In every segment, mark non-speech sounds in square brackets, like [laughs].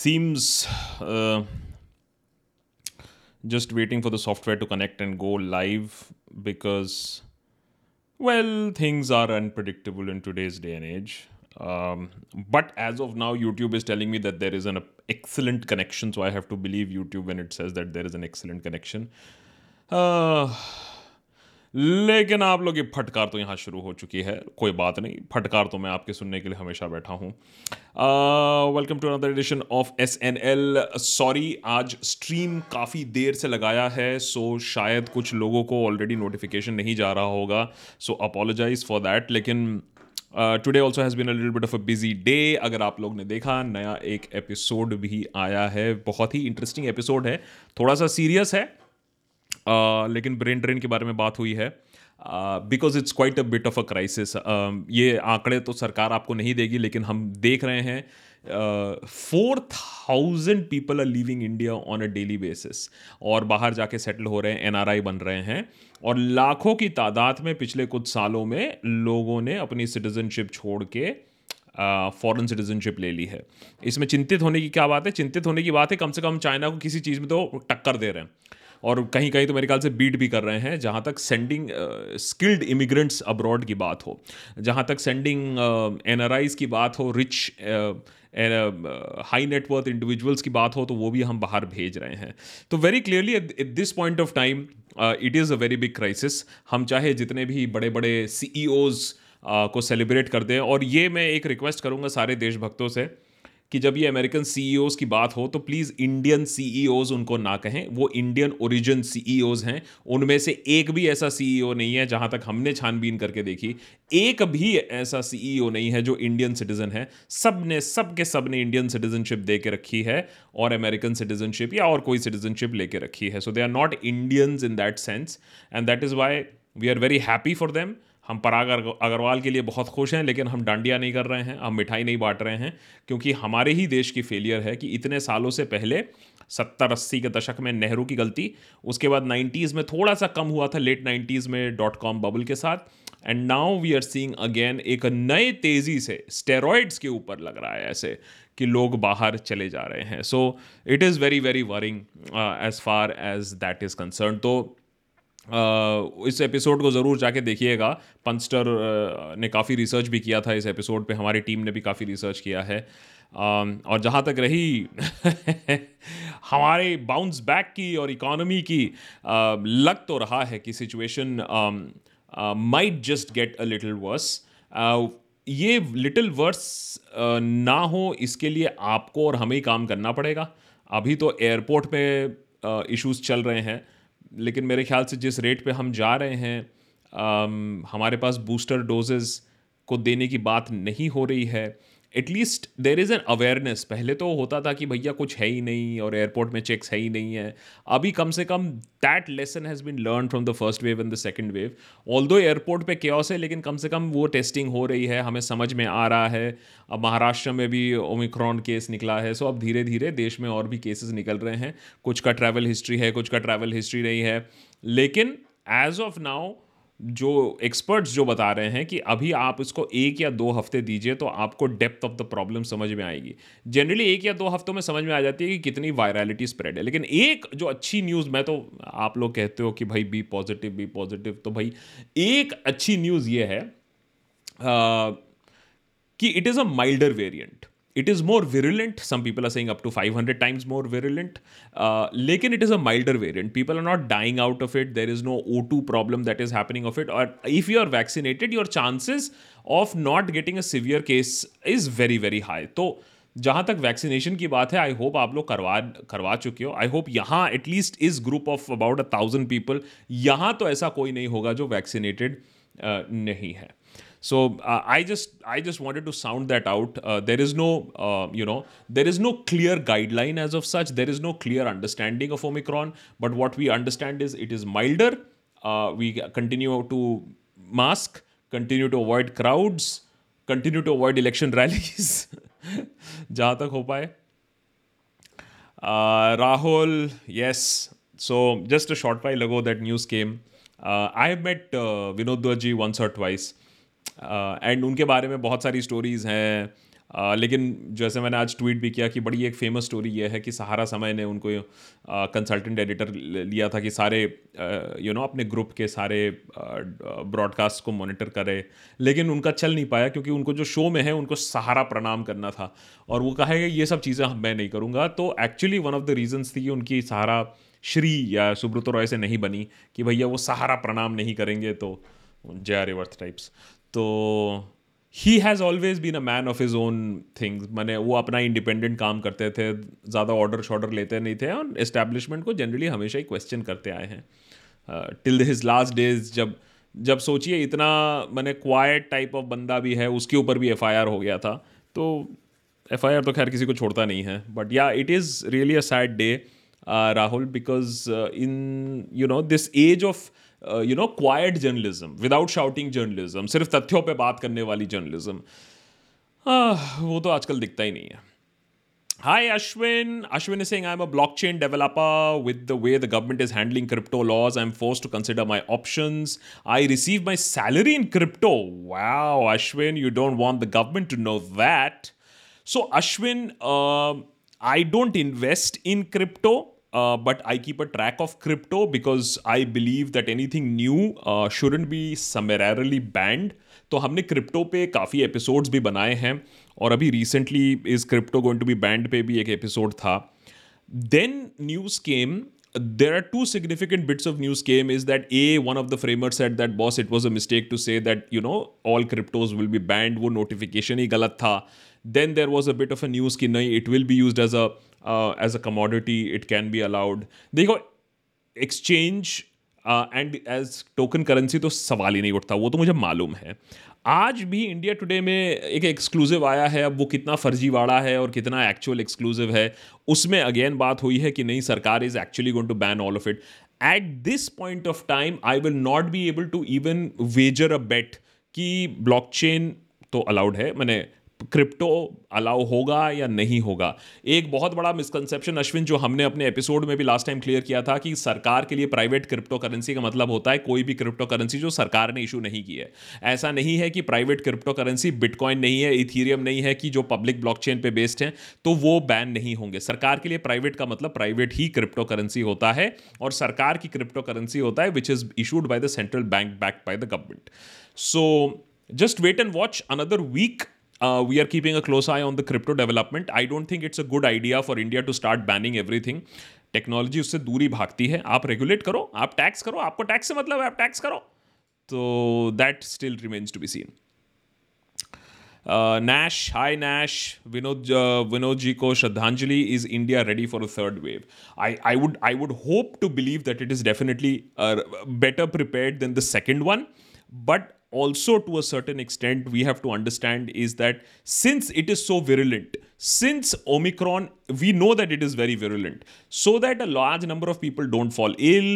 seems uh, just waiting for the software to connect and go live because, well, things are unpredictable in today's day and age. Um, but as of now, YouTube is telling me that there is an excellent connection, so I have to believe YouTube when it says that there is an excellent connection. Uh, लेकिन आप लोग ये फटकार तो यहाँ शुरू हो चुकी है। कोई बात नहीं, फटकार तो मैं आपके सुनने के लिए हमेशा बैठा हूँ। Welcome to another edition of S N L sorry आज स्ट्रीम काफ़ी देर से लगाया है सो शायद कुछ लोगों को ऑलरेडी नोटिफिकेशन नहीं जा रहा होगा। सो अपोलोजाइज फॉर दैट लेकिन today also has been a little bit of a busy day अगर आप लोग ने देखा, नया एक एपिसोड भी आया है। बहुत ही इंटरेस्टिंग एपिसोड है। थोड़ा सा सीरियस है लेकिन ब्रेन ड्रेन के बारे में बात हुई है। Because it's quite a bit of a crisis ये आंकड़े तो सरकार आपको नहीं देगी, लेकिन हम देख रहे हैं four thousand people are living India on a daily basis और बाहर जाके सेटल हो रहे हैं एनआरआई बन रहे हैं। और लाखों की तादाद में पिछले कुछ सालों में लोगों ने अपनी सिटीजनशिप छोड़ के फॉरेन सिटीजनशिप ले ली है। इसमें चिंतित होने की क्या बात है? चिंतित होने की बात है, कम से कम चाइना को किसी चीज़ में तो टक्कर दे रहे हैं। और कहीं कहीं तो मेरे ख्याल से बीट भी कर रहे हैं, जहाँ तक सेंडिंग स्किल्ड इमिग्रेंट्स अब्रॉड की बात हो। जहाँ तक सेंडिंग एन की बात हो रिच हाई नेटवर्थ इंडिविजुअल्स की बात हो तो वो भी हम बाहर भेज रहे हैं। तो very clearly at this point of time it is a very big crisis हम चाहे जितने भी बड़े बड़े सी को सेलिब्रेट कर दें, और ये मैं एक रिक्वेस्ट करूँगा सारे देशभक्तों से कि जब ये अमेरिकन सी की बात हो तो प्लीज़ इंडियन सी उनको ना कहें। वो इंडियन ओरिजिन सी हैं। उनमें से एक भी ऐसा सीईओ नहीं है, जहाँ तक हमने छानबीन करके देखी। एक भी ऐसा सीईओ नहीं है जो इंडियन सिटीज़न है। सबने सब के सबने इंडियन सिटीजनशिप दे के रखी है, और अमेरिकन सिटीजनशिप या और कोई सिटीजनशिप लेके रखी है। So they are not Indians in that sense and that is why we are very happy for them हम पराग अग्रवाल के लिए बहुत खुश हैं, लेकिन हम डांडिया नहीं कर रहे हैं, हम मिठाई नहीं बांट रहे हैं, क्योंकि हमारे ही देश की फेलियर है कि इतने सालों से पहले सत्तर अस्सी के दशक में नेहरू की गलती, उसके बाद नाइन्टीज़ में थोड़ा सा कम हुआ था लेट नाइन्टीज़ में डॉट कॉम बबल के साथ and now we are seeing again एक नए तेज़ी से स्टेरॉइड्स के ऊपर लग रहा है ऐसे कि लोग बाहर चले जा रहे हैं। So it is very very worrying as far as that is concern तो इस एपिसोड को ज़रूर जाके देखिएगा। पंचटर ने काफ़ी रिसर्च भी किया था इस एपिसोड पे। हमारी टीम ने भी काफ़ी रिसर्च किया है। और जहाँ तक रही, [laughs] हमारे बाउंस बैक की और इकोनॉमी की लग तो रहा है कि situation might just get a little worse ये लिटिल वर्स ना हो, इसके लिए आपको और हमें ही काम करना पड़ेगा। अभी तो एयरपोर्ट पे इश्यूज़ चल रहे हैं। लेकिन मेरे ख्याल से जिस रेट पे हम जा रहे हैं आम, हमारे पास बूस्टर डोजेज़ को देने की बात नहीं हो रही है at least there is an awareness पहले तो होता था कि भैया कुछ है ही नहीं और एयरपोर्ट में चेक्स है ही नहीं है। अभी कम से कम that lesson has been learn from the first wave and the second wave although airport पे क्योस है, लेकिन कम से कम वो टेस्टिंग हो रही है, हमें समझ में आ रहा है। अब महाराष्ट्र में भी ओमिक्रॉन केस निकला है सो अब धीरे धीरे देश में और भी केसेस निकल रहे हैं। कुछ का ट्रैवल हिस्ट्री है, कुछ का ट्रैवल हिस्ट्री नहीं है। लेकिन एज ऑफ़ नाउ जो एक्सपर्ट्स जो बता रहे हैं कि अभी आप इसको एक या दो हफ़्ते दीजिए तो आपको डेप्थ ऑफ़ द प्रॉब्लम समझ में आएगी। जनरली एक या दो हफ्तों में समझ में आ जाती है कि कितनी वायरलिटी स्प्रेड है। लेकिन एक जो अच्छी न्यूज़ मैं तो आप लोग कहते हो कि भाई बी पॉजिटिव बी पॉजिटिव तो भाई एक अच्छी न्यूज़ ये है आ, कि it is a milder variant it is more virulent some people are saying up to five hundred times more virulent लेकिन it is a milder variant people are not dying out of it there is no O two problem that is happening of it और if you are vaccinated your chances of not getting a severe case is very very high तो जहाँ तक vaccination की बात है I hope आप लोग करवा करवा चुके हो. आई होप यहाँ एटलीस्ट इस group of about a thousand people यहाँ तो ऐसा कोई नहीं होगा जो वैक्सीनेटेड uh, नहीं है. So uh, I just I just wanted to sound that out. Uh, there is no uh, you know there is no clear guideline as of such. There is no clear understanding of Omicron. But what we understand is it is milder. Uh, we continue to mask, continue to avoid crowds, continue to avoid election [laughs] rallies. [laughs] जहाँ तक हो पाए Rahul, yes. So just a short while ago, that news came. Uh, I have met uh, Vinod Dwaji once or twice. And uh, उनके बारे में बहुत सारी stories हैं। आ, लेकिन जैसे मैंने आज ट्वीट भी किया कि बड़ी एक फ़ेमस स्टोरी ये है कि सहारा समय ने उनको कंसल्टेंट एडिटर लिया था कि सारे यू नो अपने ग्रुप के सारे ब्रॉडकास्ट को मॉनिटर करे। लेकिन उनका चल नहीं पाया क्योंकि उनको जो शो में है उनको सहारा प्रणाम करना था। और वो कहा ये सब चीज़ें मैं नहीं करूँगा। तो actually one of the reasons थी कि उनकी सहारा श्री या सुब्रतो रॉय से नहीं बनी कि भैया वो सहारा प्रणाम नहीं करेंगे तो जे आर वर्थ टाइप्स तो he has always been a man of his own things मैंने वो अपना इंडिपेंडेंट काम करते थे, ज़्यादा ऑर्डर शॉर्डर लेते नहीं थे, और इस्टेब्लिशमेंट को जनरली हमेशा ही क्वेश्चन करते आए हैं। टिल हिज लास्ट डेज़ जब जब सोचिए इतना, मैंने क्वाइट टाइप ऑफ़ बंदा भी है, उसके ऊपर भी एफआईआर हो गया था तो एफआईआर तो खैर किसी को छोड़ता नहीं है। But yeah it is really a sad day Rahul because in you know this age of you know quiet journalism without shouting journalism सिर्फ़ तथ्यों पर बात करने वाली जर्नलिज्म वो तो आजकल दिखता ही नहीं है। Hi Ashwin Ashwin Singh I am a blockchain developer with the way the government is handling crypto laws I am force to consider my option I receive my salary in crypto wow Ashwin you don't want the government to know what so Ashwin I don't invest in crypto but I keep a track of crypto because I believe that anything new shouldn't be summarily banned तो हमने crypto पे काफ़ी episodes भी बनाए हैं और अभी recently इस crypto going to be banned पे भी एक एपिसोड था। Then news came there are two significant bits of news came is that a one of the framers at that boss it was a mistake to say that you know all cryptos will be banned वो notification ही गलत था। Then there was a bit of a news की नहीं it will be use as a as a commodity, it can be allowed. देखो exchange and as token currency तो सवाल ही नहीं उठता, वो तो मुझे मालूम है। आज भी इंडिया टुडे में एक एक्सक्लूसिव आया है, अब वो कितना फर्जीवाड़ा है और कितना एक्चुअल एक्सक्लूसिव है, उसमें अगेन बात हुई है कि नहीं, सरकार is actually going to ban all of it at this point of time I will not be able to even wager a bet कि ब्लॉकचेन तो अलाउड है। मैंने क्रिप्टो अलाउ होगा या नहीं होगा? एक बहुत बड़ा मिसकंसेप्शन अश्विन, जो हमने अपने एपिसोड में भी लास्ट टाइम क्लियर किया था कि सरकार के लिए प्राइवेट क्रिप्टो करेंसी का मतलब होता है कोई भी क्रिप्टो करेंसी जो सरकार ने इशू नहीं की है। ऐसा नहीं है कि प्राइवेट क्रिप्टो करेंसी बिटकॉइन नहीं है इथीरियम नहीं है कि जो पब्लिक ब्लॉकचेन पे बेस्ड हैं तो वो बैन नहीं होंगे। सरकार के लिए प्राइवेट का मतलब प्राइवेट ही क्रिप्टो करेंसी होता है और सरकार की क्रिप्टो करेंसी होता है which is issued by the central bank back by the government so just wait and watch another week Uh, we are keeping a close eye on the crypto development. I don't think it's a good idea for India to start banning everything. Technology उससे दूरी भागती है। आप regulate करो आप tax करो आपको tax से मतलब है आप टैक्स करो। तो that still remains to be seen Nash hi Nash Vinod Vinod ji को श्रद्धांजलि. Is India ready for a third wave I I would I would hope to believe that it is definitely better prepared than the second one but also to a certain extent we have to understand is that since it is so virulent since omicron we know that it is very virulent so that a large number of people don't fall ill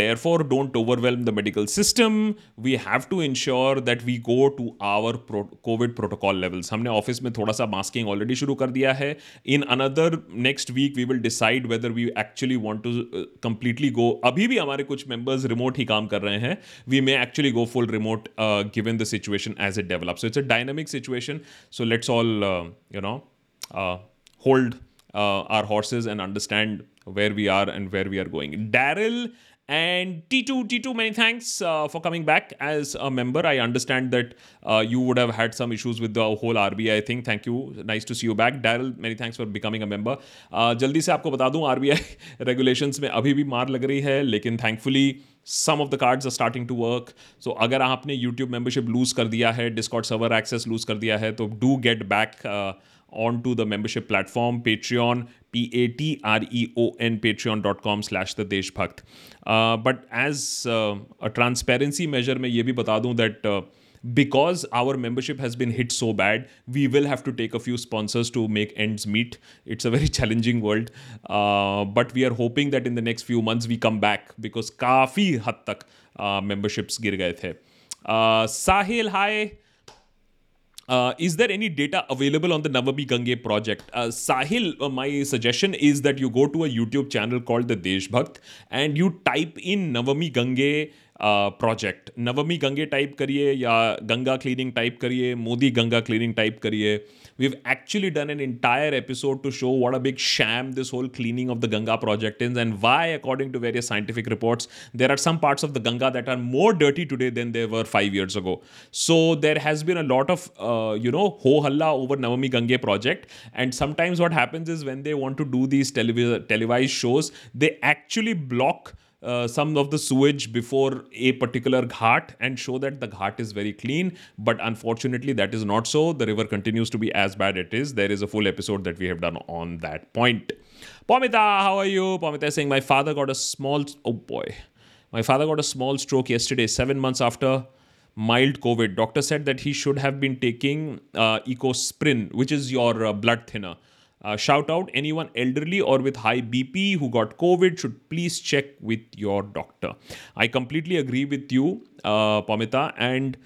therefore don't overwhelm the medical system we have to ensure that we go to our pro- covid protocol levels हमने office में थोड़ा सा masking already शुरू कर दिया है in another next week we will decide whether we actually want to completely go अभी भी हमारे कुछ मेंबर्स रिमोट ही काम कर रहे हैं we may actually go full remote given the situation as it develop so it's a dynamic situation so let's all you know hold uh, our horses and understand where we are and where we are going. Daryl and T2, T2, many thanks uh, for coming back as a member. I understand that uh, you would have had some issues with the whole RBI thing. Thank you. Nice to see you back. Daryl, many thanks for becoming a member. Uh, जल्दी से आपको बता दूँ RBI regulations में अभी भी मार लग रही है लेकिन thankfully some of the cards are starting to work. So अगर आपने YouTube membership lose कर दिया है, Discord server access lose कर दिया है, तो get back uh, on to the membership platform Patreon P A T R E O N Patreon dot com slash the Deshbhakt but as transparency measure मैं ये भी बता दूँ that because our membership has been hit so bad we will have to take a few sponsors to make ends meet it's a very challenging world but we are hoping that in the next few months we come back because काफ़ी हद तक memberships गिर गए थे. साहिल हाय Uh, is there any data available on the Navami Gange project? Uh, Sahil, uh, my suggestion is that you go to a YouTube channel called The Deshbhakt and you type in Navami Gange project Navami Gange type करिए या Ganga cleaning type करिए Modi Ganga cleaning type करिए we've actually done an entire episode to show what a big sham this whole cleaning of the Ganga project is and why, according to various scientific reports, there are some parts of the Ganga that are more dirty today than they were five years ago. So there has been a lot of, uh, you know, ho halla over Navami Gange project. And sometimes what happens is when they want to do these televis- televised shows, they actually block uh, some of the sewage before a particular ghat and show that the ghat is very clean. But unfortunately, that is not so. The river continues to be as bad as it is. There is a full episode that we have done on that point. Pamita, how are you? Pamita is saying, My father got a small, oh boy, my father got a small stroke yesterday, seven months after mild COVID. Doctor said that he should have been taking uh, Ecosprin, which is your uh, blood thinner. Shout out any one elderly और with high B P who got COVID should please check with your doctor I completely agree with you Pamita and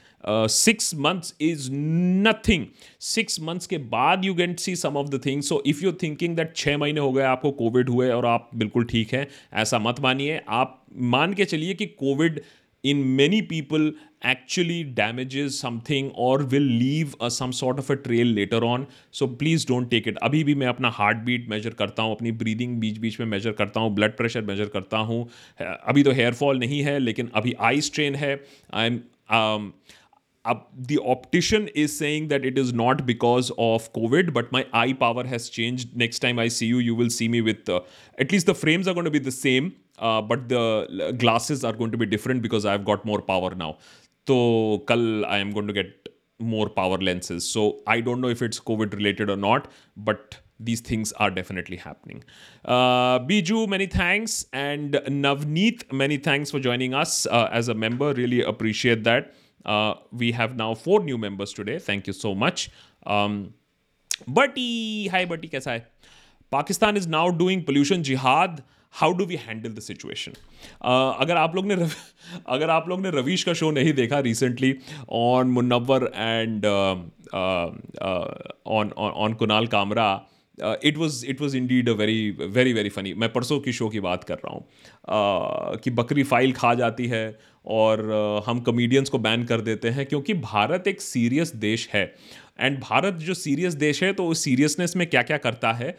six months is nothing six months के बाद you again see some of the things so if you thinking that छः महीने हो गए, आपको Covid हुए और आप बिल्कुल ठीक हैं, ऐसा मत मानिए। आप मान के चलिए कि COVID in many people actually damages something or will leave a, some sort of a trail later on so please don't take it अभी भी मैं अपना हार्ट बीट मेजर करता हूँ अपनी ब्रीदिंग बीच बीच में मेजर करता हूँ ब्लड प्रेशर मेजर करता हूँ अभी तो हेयर फॉल नहीं है लेकिन अभी आई स्ट्रेन है I am uh, the optician is saying that it is not because of COVID, but my eye power has changed. Next time I see you, you will see me with uh, at least the frames are going to be the same, uh, but the glasses are going to be different because I've got more power now. So, kal I am going to get more power lenses. So, I don't know if it's COVID related or not, but these things are definitely happening. Uh, Biju, many thanks. And Navneet, many thanks for joining us uh, as a member. Really appreciate that. Uh, we have now four new members today. Thank you so much. Um, hi Buddy, kaisa? Pakistan is now doing pollution जिहाद how do we handle the situation अगर आप लोग ने अगर आप लोग ने रवीश का शो नहीं देखा recently on Munawar and on on Kunal Kamra it was it was indeed a very very very funny मैं परसों की शो की बात कर रहा हूँ। Uh, कि बकरी फ़ाइल खा जाती है और uh, हम कमेडियंस को बैन कर देते हैं क्योंकि भारत एक सीरियस देश है। एंड भारत जो सीरियस देश है तो उस सीरियसनेस में क्या क्या करता है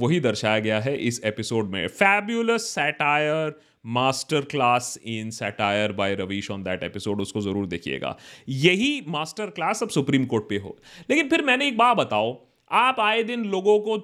वही दर्शाया गया है इस एपिसोड में। Fabulous satire master class in satire by Ravish on that episode उसको ज़रूर देखिएगा। यही मास्टर क्लास अब सुप्रीम कोर्ट पे हो। लेकिन फिर मैंने एक बात बताओ, आप आए दिन लोगों को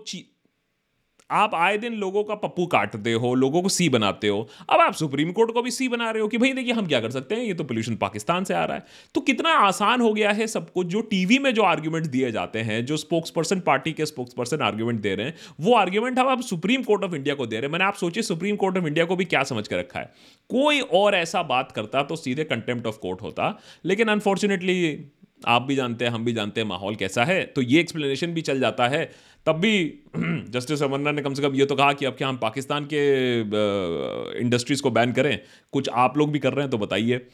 आप आए दिन लोगों का पप्पू काटते हो, लोगों को सी बनाते हो, अब आप सुप्रीम कोर्ट को भी सी बना रहे हो कि भाई देखिए हम क्या कर सकते हैं, ये तो पोल्यूशन पाकिस्तान से आ रहा है। तो कितना आसान हो गया है सब कुछ, जो टीवी में जो आर्ग्यूमेंट दिए जाते हैं, जो स्पोक्स पर्सन पार्टी के स्पोक्स पर्सन आर्ग्यूमेंट दे रहे हैं, वो आर्ग्यूमेंट हम आप सुप्रीम कोर्ट ऑफ़ इंडिया को दे रहे हैं। मैंने आप सोचिए सुप्रीम कोर्ट ऑफ़ इंडिया को भी क्या समझ कर रखा है। कोई और ऐसा बात करता तो सीधे कंटेम्प्ट ऑफ़ कोर्ट होता, लेकिन अनफॉर्चुनेटली आप भी जानते हैं, हम भी जानते हैं माहौल कैसा है तो ये एक्सप्लेनेशन भी चल जाता है। तब भी, [clears throat] जस्टिस रमन्ना ने कम से कम ये तो कहा कि अब क्या हम पाकिस्तान के इंडस्ट्रीज़ को बैन करें? कुछ आप लोग भी कर रहे हैं तो बताइए।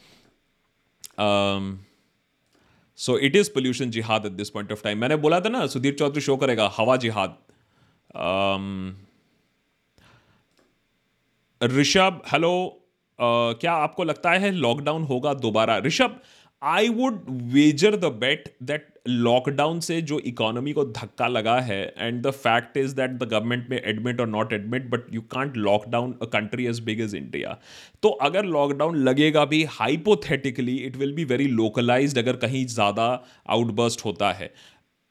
सो इट इज़ पोल्यूशन जिहाद at this point of time मैंने बोला था ना, सुधीर चौधरी शो करेगा, हवा जिहाद ऋषभ हेलो क्या आपको लगता है लॉकडाउन होगा दोबारा? Rishabh I would wager the bet that lockdown से जो इकोनॉमी को धक्का लगा है and the fact is that the government में admit or not admit but you can't lockdown a country as big as India तो अगर लॉकडाउन लगेगा भी hypothetically it will be very localised अगर कहीं ज़्यादा आउटबर्स्ट होता है।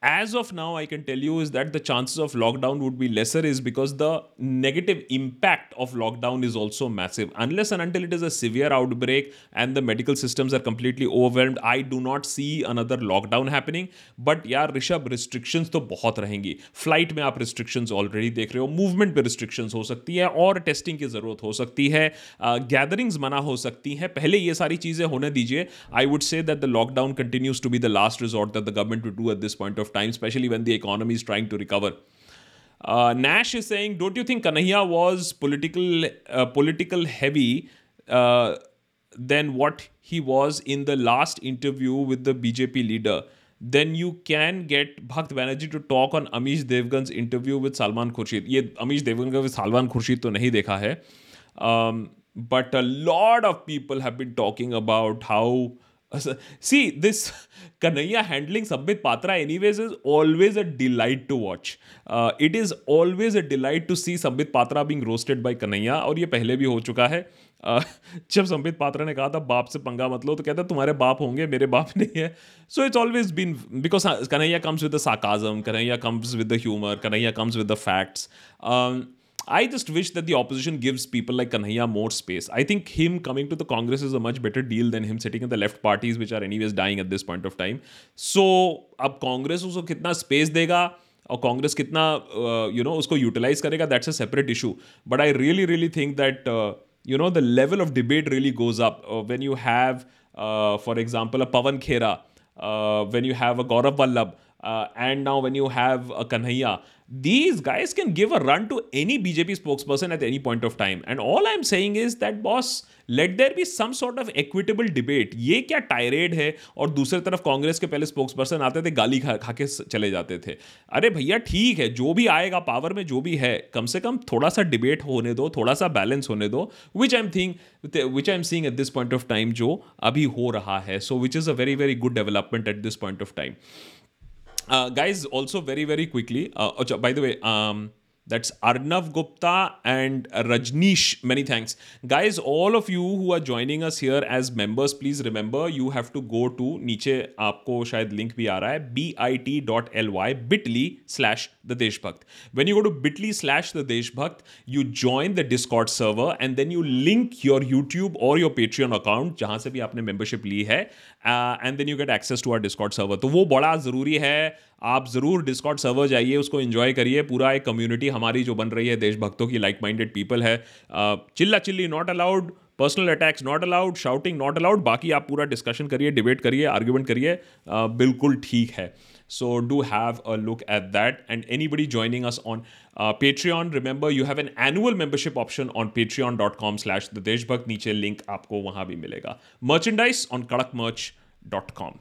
As of now i can tell you is that the chances of lockdown would be lesser is because the negative impact of lockdown is also massive unless and until it is a severe outbreak and the medical systems are completely overwhelmed i do not see another lockdown happening but yeah rishabh restrictions to bahut rahengi flight mein aap restrictions already dekh rahe ho movement pe restrictions ho sakti hai और testing की ज़रूरत हो सकती है gatherings मना हो सकती हैं पहले ये सारी चीज़ें होने दीजिए I would say that the lockdown continues to be the last resort that the government to do at this point of time, especially when the economy is trying to recover. Uh, Nash is saying, don't you think Kanhaiya was political, uh, political heavy uh, than what he was in the last interview with the BJP leader? Then you can get Bhakt Banerjee to talk on Amish Devgan's interview with Salman Khurshid. ये Amish Devgan का Salman Khurshid तो नहीं देखा है. Um, but a lot of people have been talking about how see this Kanhaiya handling Sambit Patra anyways is always a delight to watch it is always a delight to see Sambit Patra being roasted by Kanhaiya और ये पहले भी हो चुका है। Uh, [laughs] जब संबित पात्रा ने कहा था बाप से पंगा मतलब तो कहता तुम्हारे बाप होंगे मेरे बाप [laughs] नहीं है। So it's always been because Kanhaiya comes with the sarcasm Kanhaiya comes with the humour Kanhaiya comes with the facts I just wish that the opposition gives people like Kanhaiya more space. I think him coming to the Congress is a much better deal than him sitting in the left parties, which are anyways dying at this point of time. So, अब कांग्रेस उसको कितना space देगा और कांग्रेस कितना you know उसको utilise करेगा that's a separate issue but I really really think that you know the level of debate really goes up uh, when you have uh, for example a pavan khera uh, when you have a gaurav vallabh uh, and now when you have a kanhaiya these guys can give a run to any BJP spokesperson at any point of time. And all I'm saying is that, boss, let there be some sort of equitable debate. ये क्या tirade है और दूसरी तरफ़ कांग्रेस के पहले spokesperson आते थे गाली खा खा के चले जाते थे अरे भैया ठीक है जो भी आएगा पावर में जो भी है कम से कम थोड़ा सा डिबेट होने दो थोड़ा सा बैलेंस होने दो which I am think which I am seeing at this point of time जो अभी हो रहा है so which is a very very good development at this point of time uh, guys, also very, very quickly. Uh, by the way, um, that's Arnav Gupta and Rajneesh. Many thanks. Guys, all of you who are joining us here as members, please remember you have to go to नीचे आपको शायद link भी आ रहा है B I T dot L Y bitly slash the Deshbhakt when you go to bit.ly slash the deshbhakt you join the discord server and then you link your youtube or your patreon account जहाँ से भी आपने membership ली है and then you get access to our Discord server तो वो बड़ा ज़रूरी है आप ज़रूर डिस्कॉट सर्वर जाइए, उसको इन्जॉय करिए। पूरा एक कम्युनिटी हमारी जो बन रही है, देशभक्तों की लाइक माइंडेड पीपल है। चिल्ला chilli not allowed personal attacks not allowed shouting not allowed बाकी आप पूरा डिस्कशन करिए डिबेट करिए आर्ग्यूमेंट करिए बिल्कुल ठीक है। So do have a look at that and anybody joining us on Patreon remember you have an annual membership option on Patreon dot com slash the Deshbhakt नीचे लिंक आपको वहाँ भी मिलेगा। Merchandise on Kadak merch dot com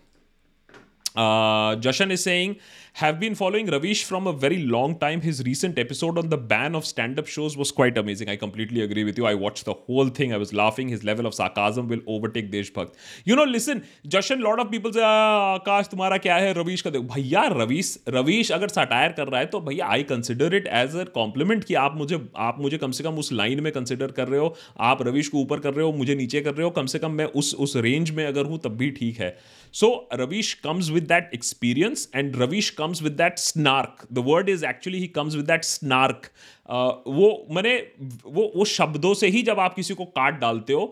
Jashan is saying have been following Ravish from a very long time his recent episode on the ban of stand up shows was quite amazing I completely agree with you I watch the whole thing I was laughing his level of sarcasm will overtake Deshbhakt you know listen Jashan lord of peoples Akash तुम्हारा क्या है रवीश का देखो भैया रवीश रवीश अगर satire कर रहा है तो भैया I consider it as a compliment कि आप मुझे आप मुझे कम से कम उस लाइन में कंसिडर कर रहे हो आप रवीश को ऊपर कर रहे हो मुझे नीचे कर रहे हो कम से कम मैं उस उस रेंज में अगर हूँ तब भी ठीक है So Ravish comes with that experience, and Ravish comes with that snark. The word is actually he comes with that snark. Uh, वो मैंने वो वो शब्दों से ही जब आप किसी को काट डालते हो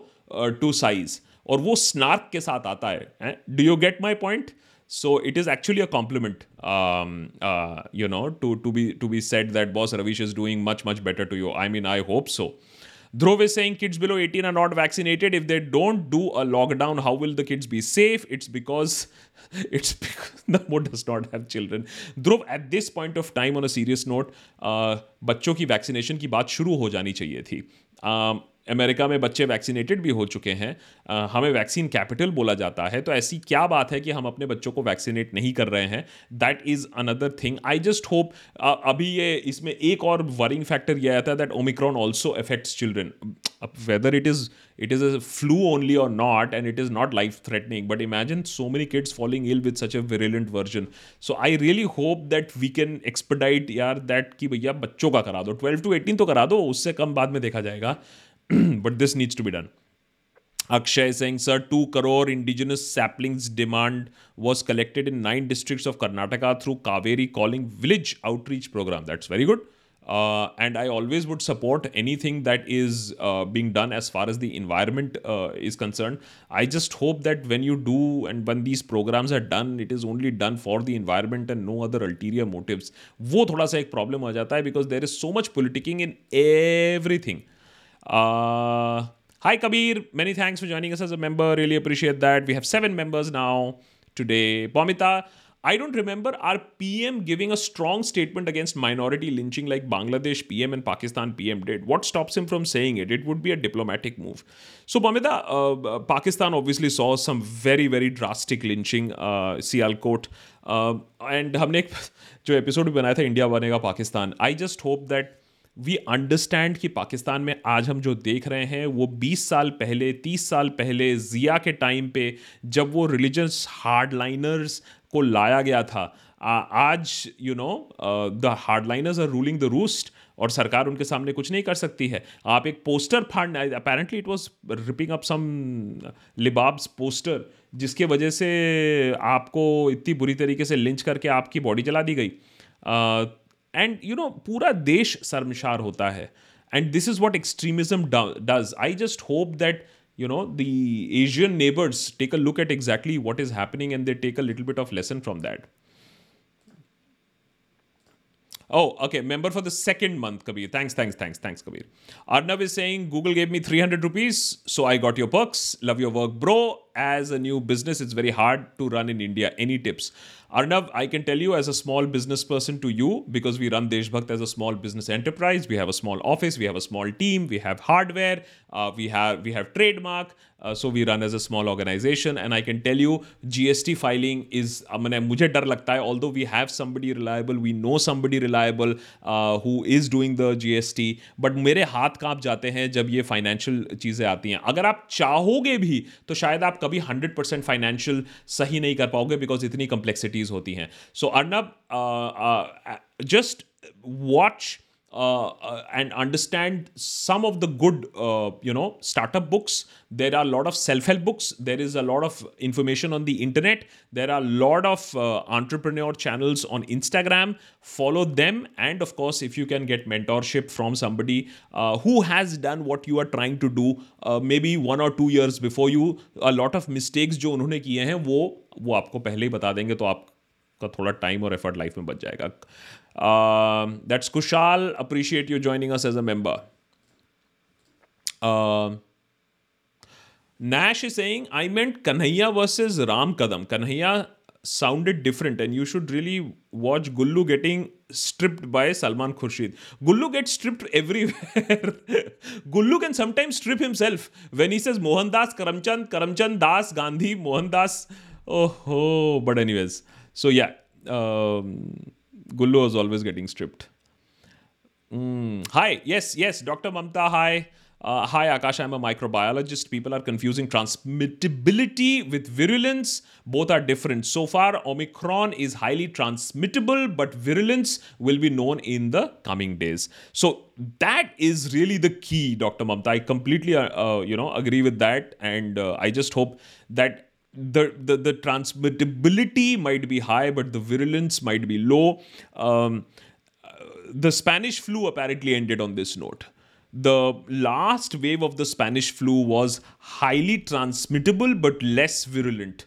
टू uh, साइज और वो स्नार्क के साथ आता है do you get my point so it is actually a compliment um, uh, you know to to be to be said that boss ravish is doing much much better to you i mean i hope so Dhruv is saying kids below 18 are not vaccinated if they don't do a lockdown how will the kids be safe it's because it's the Modi does not have children Dhruv at this point of time on a serious note बच्चों की vaccination की बात शुरू हो जानी चाहिए थी। America में बच्चे वैक्सीनेटेड भी हो चुके हैं हमें वैक्सीन कैपिटल बोला जाता है तो ऐसी क्या बात है कि हम अपने बच्चों को वैक्सीनेट नहीं कर रहे हैं? That is another thing I just hope अभी ये इसमें एक और वरिंग फैक्टर यह आता है that Omicron also affects children whether it is it is a flu only or not, and it is not life threatening but imagine so many kids falling ill with such a virulent version. So i really hope that we can expedite, यार, that कि भैया बच्चों का करा दो. 12 to 18 तो करा दो, उससे कम बाद में देखा जाएगा. but [clears throat] this needs to be done. Akshay saying, Sir, 2 crore indigenous saplings demand was collected in nine districts of Karnataka through Kaveri Calling Village Outreach Program. That's very good. Uh, and I always would support anything that is uh, being done as far as the environment uh, is concerned. I just hope that when you do and when these programs are done, it is only done for the environment and no other ulterior motives. वो थोड़ा सा एक problem आ जाता है because there is so much politicking in everything. Uh, hi, Kabir. Many thanks for joining us as a member. Really appreciate that. We have seven members now today. Pomita, I don't remember our PM giving a strong statement against minority lynching like Bangladesh PM and Pakistan PM did. What stops him from saying it? It would be a diplomatic move. So, Pamita, uh, Pakistan obviously saw some very, very drastic lynching, uh, Sialkot. Uh, and हमने एक जो episode भी बनाया था India बनेगा Pakistan I just hope that we understand कि पाकिस्तान में आज हम जो देख रहे हैं, वो 20 साल पहले 30 साल पहले ज़िया के टाइम पे जब वो रिलीजियस हार्डलाइनर्स को लाया गया था आज you know the hardliners are ruling the roost और सरकार उनके सामने कुछ नहीं कर सकती है। आप एक पोस्टर फाड़ apparently it was ripping up some Labbaik's poster जिसके वजह से आपको इतनी बुरी तरीके से लिंच करके आपकी बॉडी जला दी गई। एंड यू नो पूरा देश शर्मशार होता है and this is what extremism does I just hope that you know the asian neighbors take a look at exactly what is happening and they take a little bit of lesson from that Oh, okay. Member for the second month, Kabir. Thanks, thanks, thanks, thanks, Kabir. Arnav is saying Google gave me 300 rupees, so I got your perks. Love your work, bro. As a new business, it's very hard to run in India. Any tips? Arnav, I can tell you as a small business person to you, because we run Deshbhakt as a small business enterprise. We have a small office, we have a small team, we have hardware, uh, we have we have trademark. Uh, so we run as a small organization, and I can tell you, GST filing is. I mean, मुझे डर लगता है. Although we have somebody reliable, we know somebody reliable uh, who is doing the GST, but मेरे हाथ कांप जाते हैं जब ये फाइनेंशियल चीज़ें आती हैं अगर आप चाहोगे भी तो शायद आप कभी 100% फाइनेंशियल सही नहीं कर पाओगे बिकॉज़ इतनी कम्प्लेक्सिटीज़ होती हैं। So Arnab just watch uh, uh, and understand some of the good uh, you know startup books there are a lot of self-help books there is a lot of information on the internet there are a lot of uh, entrepreneur channels on instagram follow them and of course if you can get mentorship from somebody uh, who has done what you are trying to do uh, maybe one or two years before you a lot of mistakes जो उन्होंने किए हैं वो वो आपको पहले ही बता देंगे तो आपका थोड़ा टाइम और एफर्ट लाइफ में बच जाएगा That's Kushal appreciate you joining us as a member Nash is saying I meant Kanhaiya versus Ram Kadam Kanhaiya sounded different and you should really watch Gullu getting stripped by Salman Khurshid Gullu get stripped everywhere Gullu can sometimes strip himself when he says Mohandas Karamchand Karamchand Das Gandhi Mohandas oh हो but anyways so या Gullu was always getting stripped. Mm. Hi, yes, yes, Dr. Mamta, hi. Uh, hi, Akash, I'm a microbiologist. People are confusing transmittability with virulence. Both are different. So far, Omicron is highly transmittable, but virulence will be known in the coming days. So that is really the key, Dr. Mamta. I completely, uh, uh, you know, agree with that, and uh, I just hope that the, the the transmittability might be high, but the virulence might be low. Um, the Spanish flu apparently ended on this note. The last wave of the Spanish flu was highly transmittable but less virulent.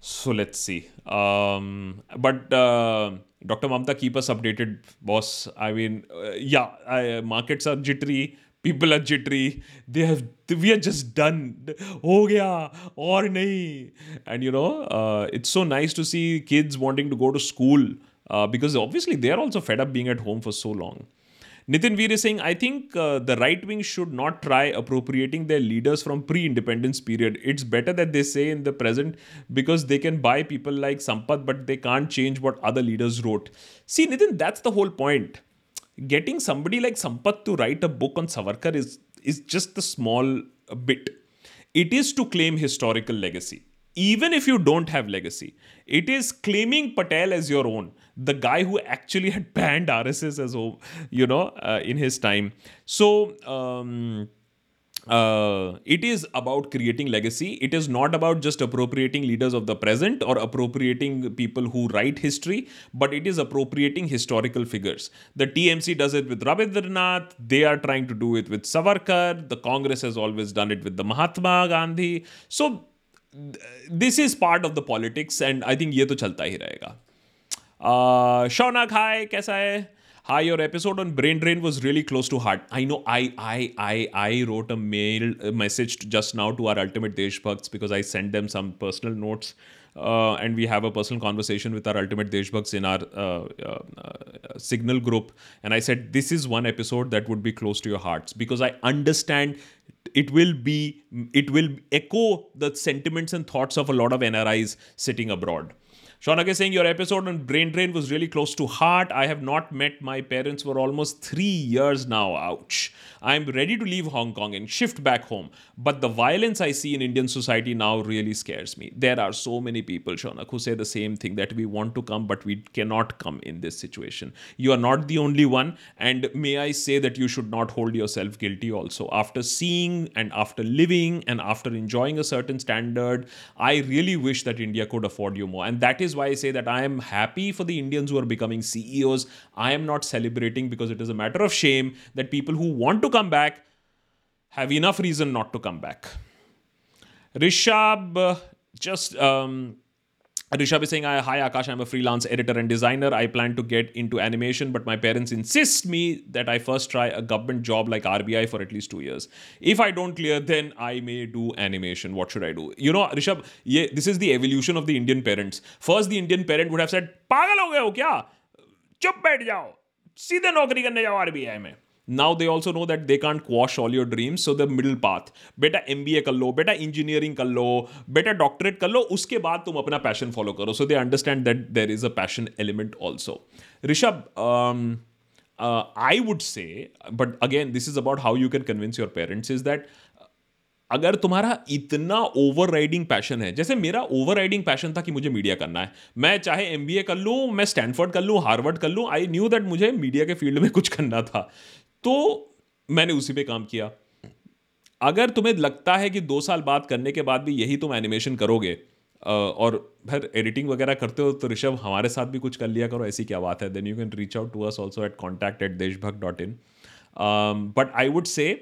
So let's see. Um, but uh, Dr. Mamta, keep us updated, boss. I mean, uh, yeah, I, markets are jittery People are jittery they have we are just done हो गया और नहीं and you know it's so nice to see kids wanting to go to school because obviously they are also fed up being at home for so long Nitin Veer is saying, I think uh, the right wing should not try appropriating their leaders from pre independence period. It's better that they say in the present because they can buy people like Sampath, but they can't change what other leaders wrote. See, Nitin, that's the whole point getting somebody like Sampath to write a book on Savarkar is, is just the small bit. It is to claim historical legacy. Even if you don't have legacy, it is claiming Patel as your own, the guy who actually had banned RSS as, you know, uh, in his time. So, um, uh, it is about creating legacy. It is not about just appropriating leaders of the present or appropriating people who write history, but it is appropriating historical figures. The TMC does it with Rabindranath. They are trying to do it with Savarkar. The Congress has always done it with the Mahatma Gandhi. So this is part of the politics, and I think ये तो चलता ही रहेगा. Uh, Shaunak, hi, कैसा है? Hi, your episode on brain drain was really close to heart. I know I I I I wrote a mail message just now to our ultimate Deshbhakts because I sent them some personal notes. Uh, and we have a personal conversation with our ultimate Deshbhakts in our uh, uh, signal group. And I said, This is one episode that would be close to your hearts because I understand it will be, it will echo the sentiments and thoughts of a lot of NRIs sitting abroad. Shaunak is saying your episode on brain drain was really close to heart. I have not met my parents for almost three years now. Ouch. I'm ready to leave Hong Kong and shift back home. But the violence I see in Indian society now really scares me. There are so many people, Shaunak, who say the same thing that we want to come, but we cannot come in this situation. You are not the only one. And may I say that you should not hold yourself guilty also. After seeing and after living and after enjoying a certain standard, I really wish that India could afford you more. And that is is why I say that I am happy for the Indians who are becoming CEOs. I am not celebrating because it is a matter of shame that people who want to come back have enough reason not to come back. Rishab, uh, just um, Rishabh is saying, Hi Akash, I'm a freelance editor and designer. I plan to get into animation, but my parents insist me that I first try a government job like RBI for at least two years. If I don't clear, then I may do animation. What should I do? You know, Rishabh, yeah, this is the evolution of the Indian parents. First, the Indian parent would have said, Pagal ho gaye ho kya? Chup jao. Seedhe naukri karne jao RBI mein. Now they also know that they can't quash all your dreams so the middle path बेटा M B A कर लो बेटा engineering कर लो बेटा doctorate कर लो, उसके बाद तुम अपना पैशन फॉलो करो. So they understand that there is a passion element also Rishabh I would say but again this is about how you can convince your parents is that अगर तुम्हारा इतना ओवर राइडिंग पैशन है, जैसे मेरा overriding passion था कि मुझे media करना है. मैं चाहे एम बी ए कर लूँ, मैं स्टैनफर्ड कर लूँ हार्वर्ड कर लूँ आई न्यू दैट मुझे मीडिया के फ़ील्ड में कुछ करना था. तो मैंने उसी पे काम किया। अगर तुम्हें लगता है कि दो साल बात करने के बाद भी यही तुम एनिमेशन करोगे और फिर एडिटिंग वगैरह करते हो तो ऋषभ हमारे साथ भी कुछ कर लिया करो, ऐसी क्या बात है? Then you can reach out to us also at contact at Deshbhakt dot in but I would say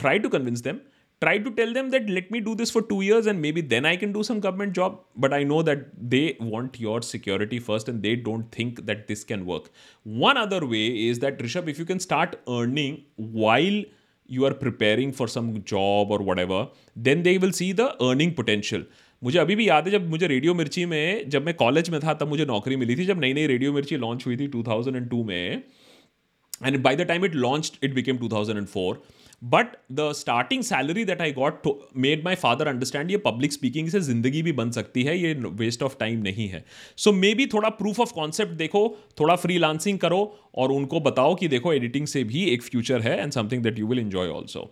try to convince them try to tell them that let me do this for two years and maybe then I can do some government job but I know that they want your security first and they don't think that this can work one other way is that Rishabh if you can start earning while you are preparing for some job or whatever then they will see the earning potential मुझे अभी भी याद है जब मुझे radio मिर्ची में, जब मैं कॉलेज में था, तब मुझे नौकरी मिली थी, जब नई नई रेडियो मिर्ची लॉन्च हुई थी टू थाउज़ेंड एंड टू में। And by the time it launch it became two thousand and four but the starting salary that I got made my father understand ये पब्लिक स्पीकिंग से ज़िंदगी भी बन सकती है, ये वेस्ट ऑफ़ टाइम नहीं है. सो मे बी थोड़ा प्रूफ ऑफ़ कॉन्सेप्ट देखो, थोड़ा फ्री लांसिंग करो और उनको बताओ कि देखो एडिटिंग से भी एक फ्यूचर है and something that you will enjoy also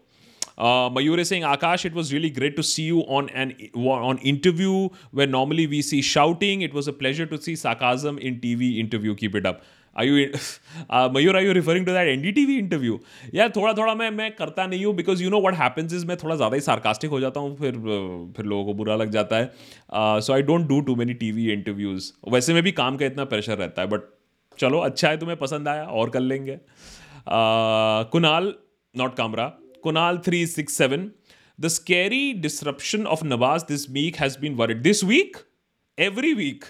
Mayur Singh, Akash it was really great to see you on an on interview we normally we see shouting it was a pleasure to see sarcasm in T V interview keep it up I you Mayur I you referring to that an interview यार थोड़ा थोड़ा मैं मैं करता नहीं हूँ because you know what happens is मैं थोड़ा ज़्यादा ही सार्कास्टिक हो जाता हूँ, फिर फिर लोगों को बुरा लग जाता है। So I don't do too many T V interviews वैसे में भी काम का इतना प्रेशर रहता है बट चलो अच्छा है तुम्हें पसंद आया, और कर लेंगे। Kunal not Kamra Kunal three six seven the scary disruption of Nawaz this week has been worried this week every week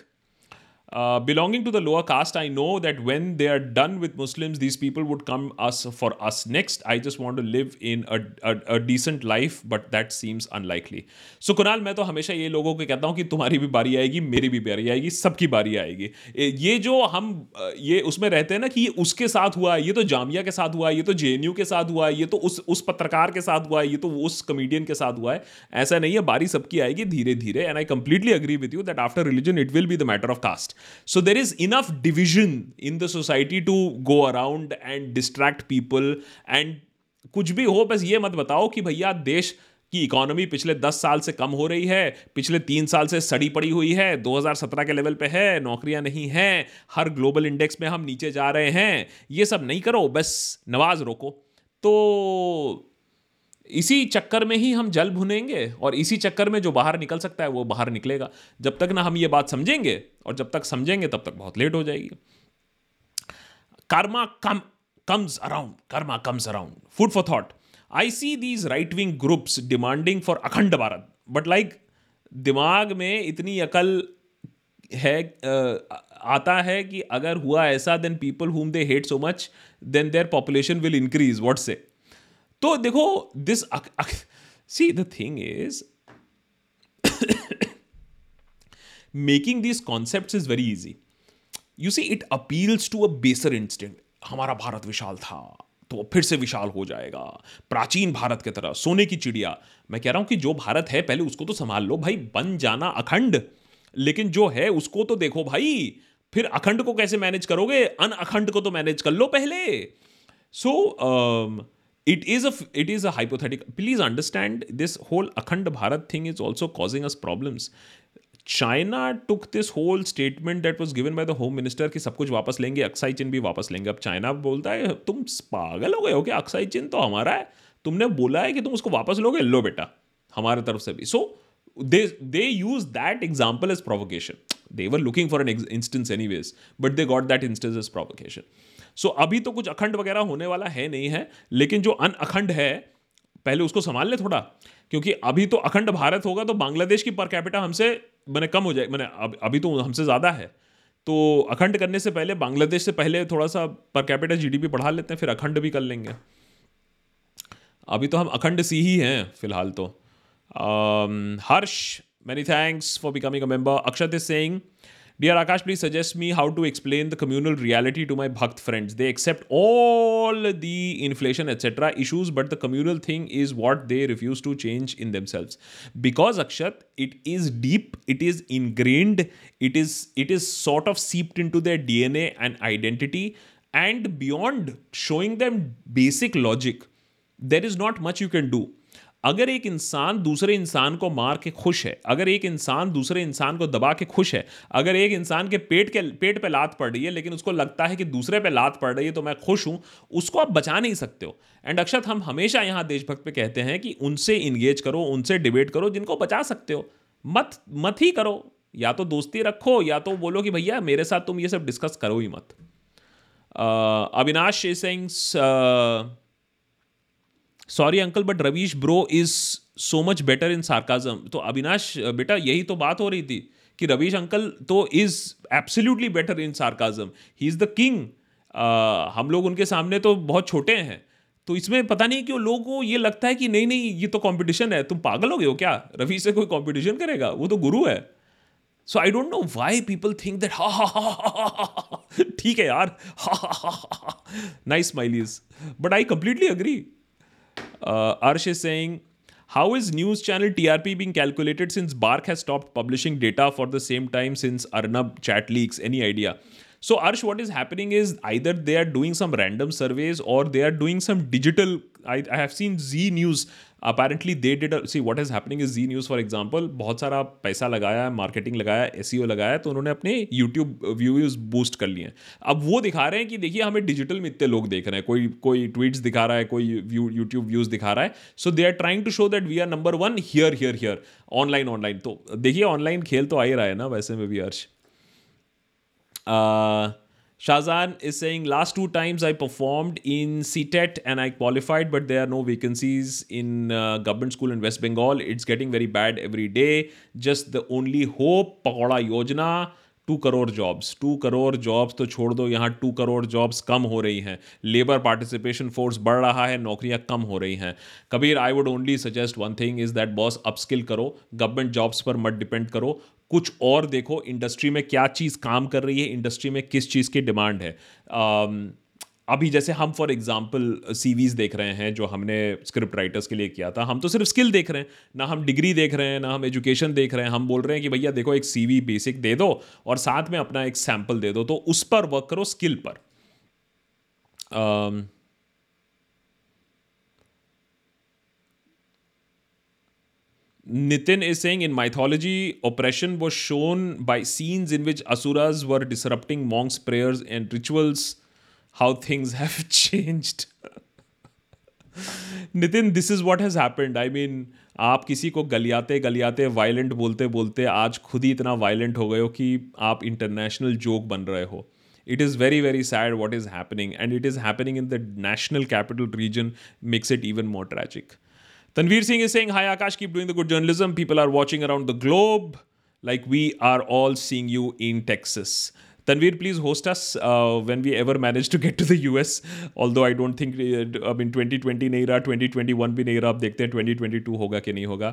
Uh, belonging to the lower caste, I know that when they are done with Muslims, these people would come us for us next. I just want to live in a, a, a decent life, but that Kunal मैं तो हमेशा ये लोगों को कहता हूँ कि तुम्हारी भी बारी आएगी मेरी भी बारी आएगी सबकी बारी आएगी। ये जो हम ये उसमें रहते हैं ना कि ये उसके साथ हुआ ये तो जामिया के साथ हुआ ये तो जे के साथ हुआ ये तो उस उस पत्रकार के साथ हुआ ये तो उस कमेडियन के साथ हुआ है। ऐसा नहीं है बारी सबकी आएगी धीरे धीरे and I completely agree with you that after religion it will be the matter of caste So there is enough division in the society to go around and distract people and कुछ भी हो, बस ये मत बताओ कि भैया देश की इकोनॉमी पिछले दस साल से कम हो रही है, पिछले तीन साल से सड़ी पड़ी हुई है 2017 के लेवल पे है, नौकरियाँ नहीं हैं, हर ग्लोबल इंडेक्स में हम नीचे जा रहे हैं, ये सब नहीं करो, बस नवाज़ रोको। तो इसी चक्कर में ही हम जल भुनेंगे और इसी चक्कर में जो बाहर निकल सकता है वो बाहर निकलेगा। जब तक ना हम ये बात समझेंगे और जब तक समझेंगे तब तक बहुत लेट हो जाएगी। Karma come comes around karma comes around food for thought I see these right wing groups demanding for Akhand Bharat but like दिमाग में इतनी अकल है आता है कि अगर हुआ ऐसा then people whom they hate so much then their population will increase what say तो देखो this see the thing is making this concept is very easy you see it appeals to a baser instant हमारा भारत विशाल था तो फिर से विशाल हो जाएगा। प्राचीन भारत की तरह, सोने की चिड़िया। मैं कह रहा हूँ कि जो भारत है, पहले उसको तो संभाल लो भाई, बन जाना अखंड। लेकिन जो है, उसको तो देखो भाई, फिर अखंड को कैसे मैनेज करोगे? अन अखंड को तो मैनेज कर लो पहले। So it is a it is a hypothetical please understand, this whole akhand bharat thing is also causing us problems. China took this whole statement that was given by the home minister कि सब कुछ वापस लेंगे Aksai चिन्ह भी वापस लेंगे। अब चाइना बोलता है, तुम पागल हो गए हो क्या? अक्साई चिन्ह तो हमारा है। तुमने बोला है कि तुम उसको वापस लोगे? लो बेटा। हमारे तरफ़ से भी। So they they use that example as provocation they were looking for an instance any ways but they got that instance as provocation so अभी तो कुछ अखंड वगैरह होने वाला है, नहीं है, लेकिन जो अन अखंड है, पहले उसको संभाल ले थोड़ा, क्योंकि अभी तो अखंड भारत होगा तो बांग्लादेश की पर कैपिटा हमसे, मैंने कम हो जाए, मैंने अभी तो हमसे ज़्यादा है। तो अखंड करने से पहले, बांग्लादेश से पहले थोड़ा सा पर कैपिटा जीडीपी बढ़ा लेते हैं, फिर अखंड भी कर लेंगे। अभी तो हम अखंड सी ही हैं, फ़िलहाल तो। Harsh many thanks for becoming a member Akshat is saying Dear Akash, please suggest me how to explain the communal reality to my Bhakt friends. They accept all the inflation, etc. issues, but the communal thing is what they refuse to change in themselves. Because Akshat, it is deep, it is ingrained, it is it is sort of seeped into their DNA and identity. And beyond showing them basic logic, there is not much you can do. अगर एक इंसान दूसरे इंसान को मार के खुश है, अगर एक इंसान दूसरे इंसान को दबा के खुश है, अगर एक इंसान के पेट के, पेट पे लात पड़ रही है, लेकिन उसको लगता है कि दूसरे पे लात पड़ रही है तो मैं खुश हूँ, उसको आप बचा नहीं सकते हो। एंड अक्षत हम हमेशा यहाँ देशभक्त पे कहते हैं कि उनसे इंगेज करो, उनसे डिबेट करो, जिनको बचा सकते हो। मत मत ही करो। या तो दोस्ती रखो, या तो बोलो कि भैया, मेरे साथ तुम ये सब डिस्कस करो ही मत। Avinash Singh sorry uncle but Ravish bro is so much better in sarcasm तो अविनाश बेटा, यही तो बात हो रही थी कि रवीश अंकल तो is absolutely better in sarcasm he is the king हम लोग उनके सामने तो बहुत छोटे हैं। तो इसमें पता नहीं क्यों लोगों को ये लगता है कि नहीं नहीं, ये तो कंपटीशन है। तुम पागल हो गए हो क्या? रवि से कोई कंपटीशन करेगा? वो तो गुरु है। So I don't know why people think that हा हा ठीक है यार हा हा हा nice smileys but I completely agree Uh, Arsh is saying, how is news channel TRP being calculated since Bark has stopped publishing data for the same time since Arnab chat leaks? Any idea? So, Arsh, what is happening is either they are doing some random surveys or they are doing some digital. I, I have seen Z News. Apparently they did see what is happening is Zee news for example बहुत सारा पैसा लगाया है marketing लगाया S e लगाया तो उन्होंने अपने यूट्यूब व्यूज़ बूस्ट कर लिए अब वो दिखा रहे हैं कि देखिए हमें डिजिटल में इतने लोग देख रहे हैं। कोई कोई ट्वीट्स दिखा रहा है कोई यूट्यूब व्यूज़ दिखा रहा है। So they are trying to show that we are number one here here here online online तो देखिए ऑनलाइन खेल तो आ ही रहा है ना वैसे में भी अर्श Shazan is saying last two times I performed in CTET and I qualified, but there are no vacancies in uh, government school in West Bengal. It's getting very bad every day. Just the only hope, Pakoda Yojana. Two crore jobs two crore jobs तो छोड़ दो यहाँ two crore jobs कम हो रही हैं labour participation force बढ़ रहा है नौकरियाँ कम हो रही हैं Kabir I would only suggest one thing is that boss upskill करो गवर्नमेंट जॉब्स पर मत डिपेंड करो कुछ और देखो इंडस्ट्री में क्या चीज़ काम कर रही है इंडस्ट्री में किस चीज़ की डिमांड है। अभी जैसे हम फॉर एग्ज़ाम्पल सीवीज देख रहे हैं, जो हमने स्क्रिप्ट राइटर्स के लिए किया था, हम तो सिर्फ़ स्किल देख रहे हैं, ना हम डिग्री देख रहे हैं, ना हम एजुकेशन देख रहे हैं। हम बोल रहे हैं कि भैया देखो, एक सीवी बेसिक दे दो और साथ में अपना एक सैंपल दे दो तो उस पर वर्क करो स्किल पर। Nitin is saying in mythology, oppression was shown by scenes in which asuras were disrupting monks' prayers and rituals. How things have changed. Nitin this is what has happened I mean आप किसी को गलियाते गलियाते violent बोलते बोलते आज खुद ही इतना violent हो गए हो कि आप इंटरनेशनल जोक बन रहे हो it is very very sad what is happening and it is happening in the national capital region makes it even more tragic Tanveer Singh is saying, Hi Akash, keep doing the good journalism. People are watching around the globe. Like we are all seeing you in Texas. Tanveer, please host us uh, when we ever manage to get to the US. Although I don't think uh, I mean 2020 नहीं रहा 2021 भी नहीं रहा अब देखते हैं 2022 होगा कि नहीं होगा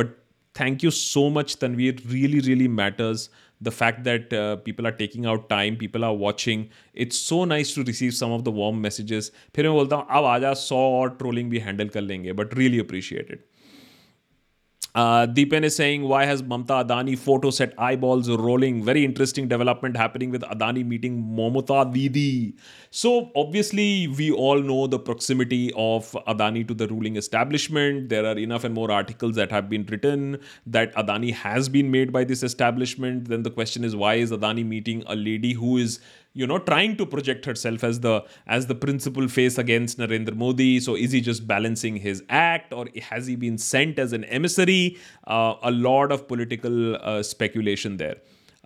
but thank you so much Tanveer really really matters the fact that uh, people are taking out time people are watching it's so nice to receive some of the warm messages फिर मैं बोलता हूँ अब आजा सौ और trolling भी handle कर लेंगे but really appreciated Uh, Deepen is saying, why has Mamta Adani photo set eyeballs rolling? Very interesting development happening with Adani meeting Momota Didi. So, obviously, we all know the proximity of Adani to the ruling establishment. There are enough and more articles that have been written that Adani has been made by this establishment. Then the question is, why is Adani meeting a lady who is you know trying to project herself as the as the principal face against Narendra Modi so is he just balancing his act or has he been sent as an emissary uh, a lot of political uh, speculation there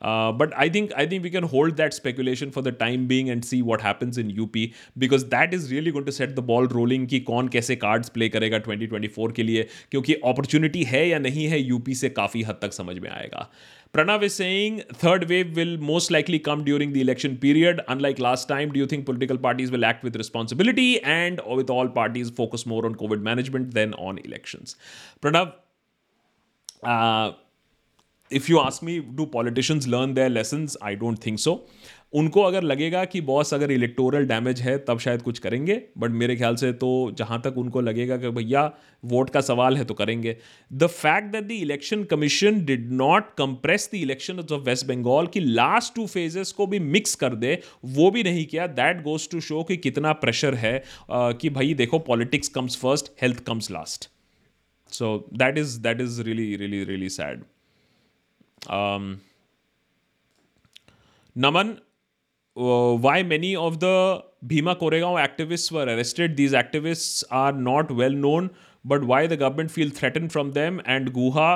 uh, but I think I think we can hold that speculation for the time being and see what happens in UP because that is really going to set the ball rolling कि कौन कैसे cards play करेगा 2024 के लिए क्योंकि opportunity है या नहीं है UP से काफ़ी हद तक समझ में आएगा Pranav is saying third wave will most likely come during the election period. Unlike last time, do you think political parties will act with responsibility and with all parties focus more on COVID management than on elections? Pranav, uh, if you ask me, do politicians learn their lessons? I don't think so. उनको अगर लगेगा कि boss अगर electoral damage है तब शायद कुछ करेंगे बट मेरे ख्याल से तो जहाँ तक उनको लगेगा कि भैया वोट का सवाल है तो करेंगे। The fact that the election commission did not compress the election of West Bengal की लास्ट टू फेजेस को भी मिक्स कर दे वो भी नहीं किया। दैट गोज टू शो कि कितना प्रेशर है uh, कि भाई देखो politics comes first health comes last so that is that is really really really sad Naman why many of the Bhima Koregaon activist were arrested these activist are not well known but why the government feel threaten from them and Guha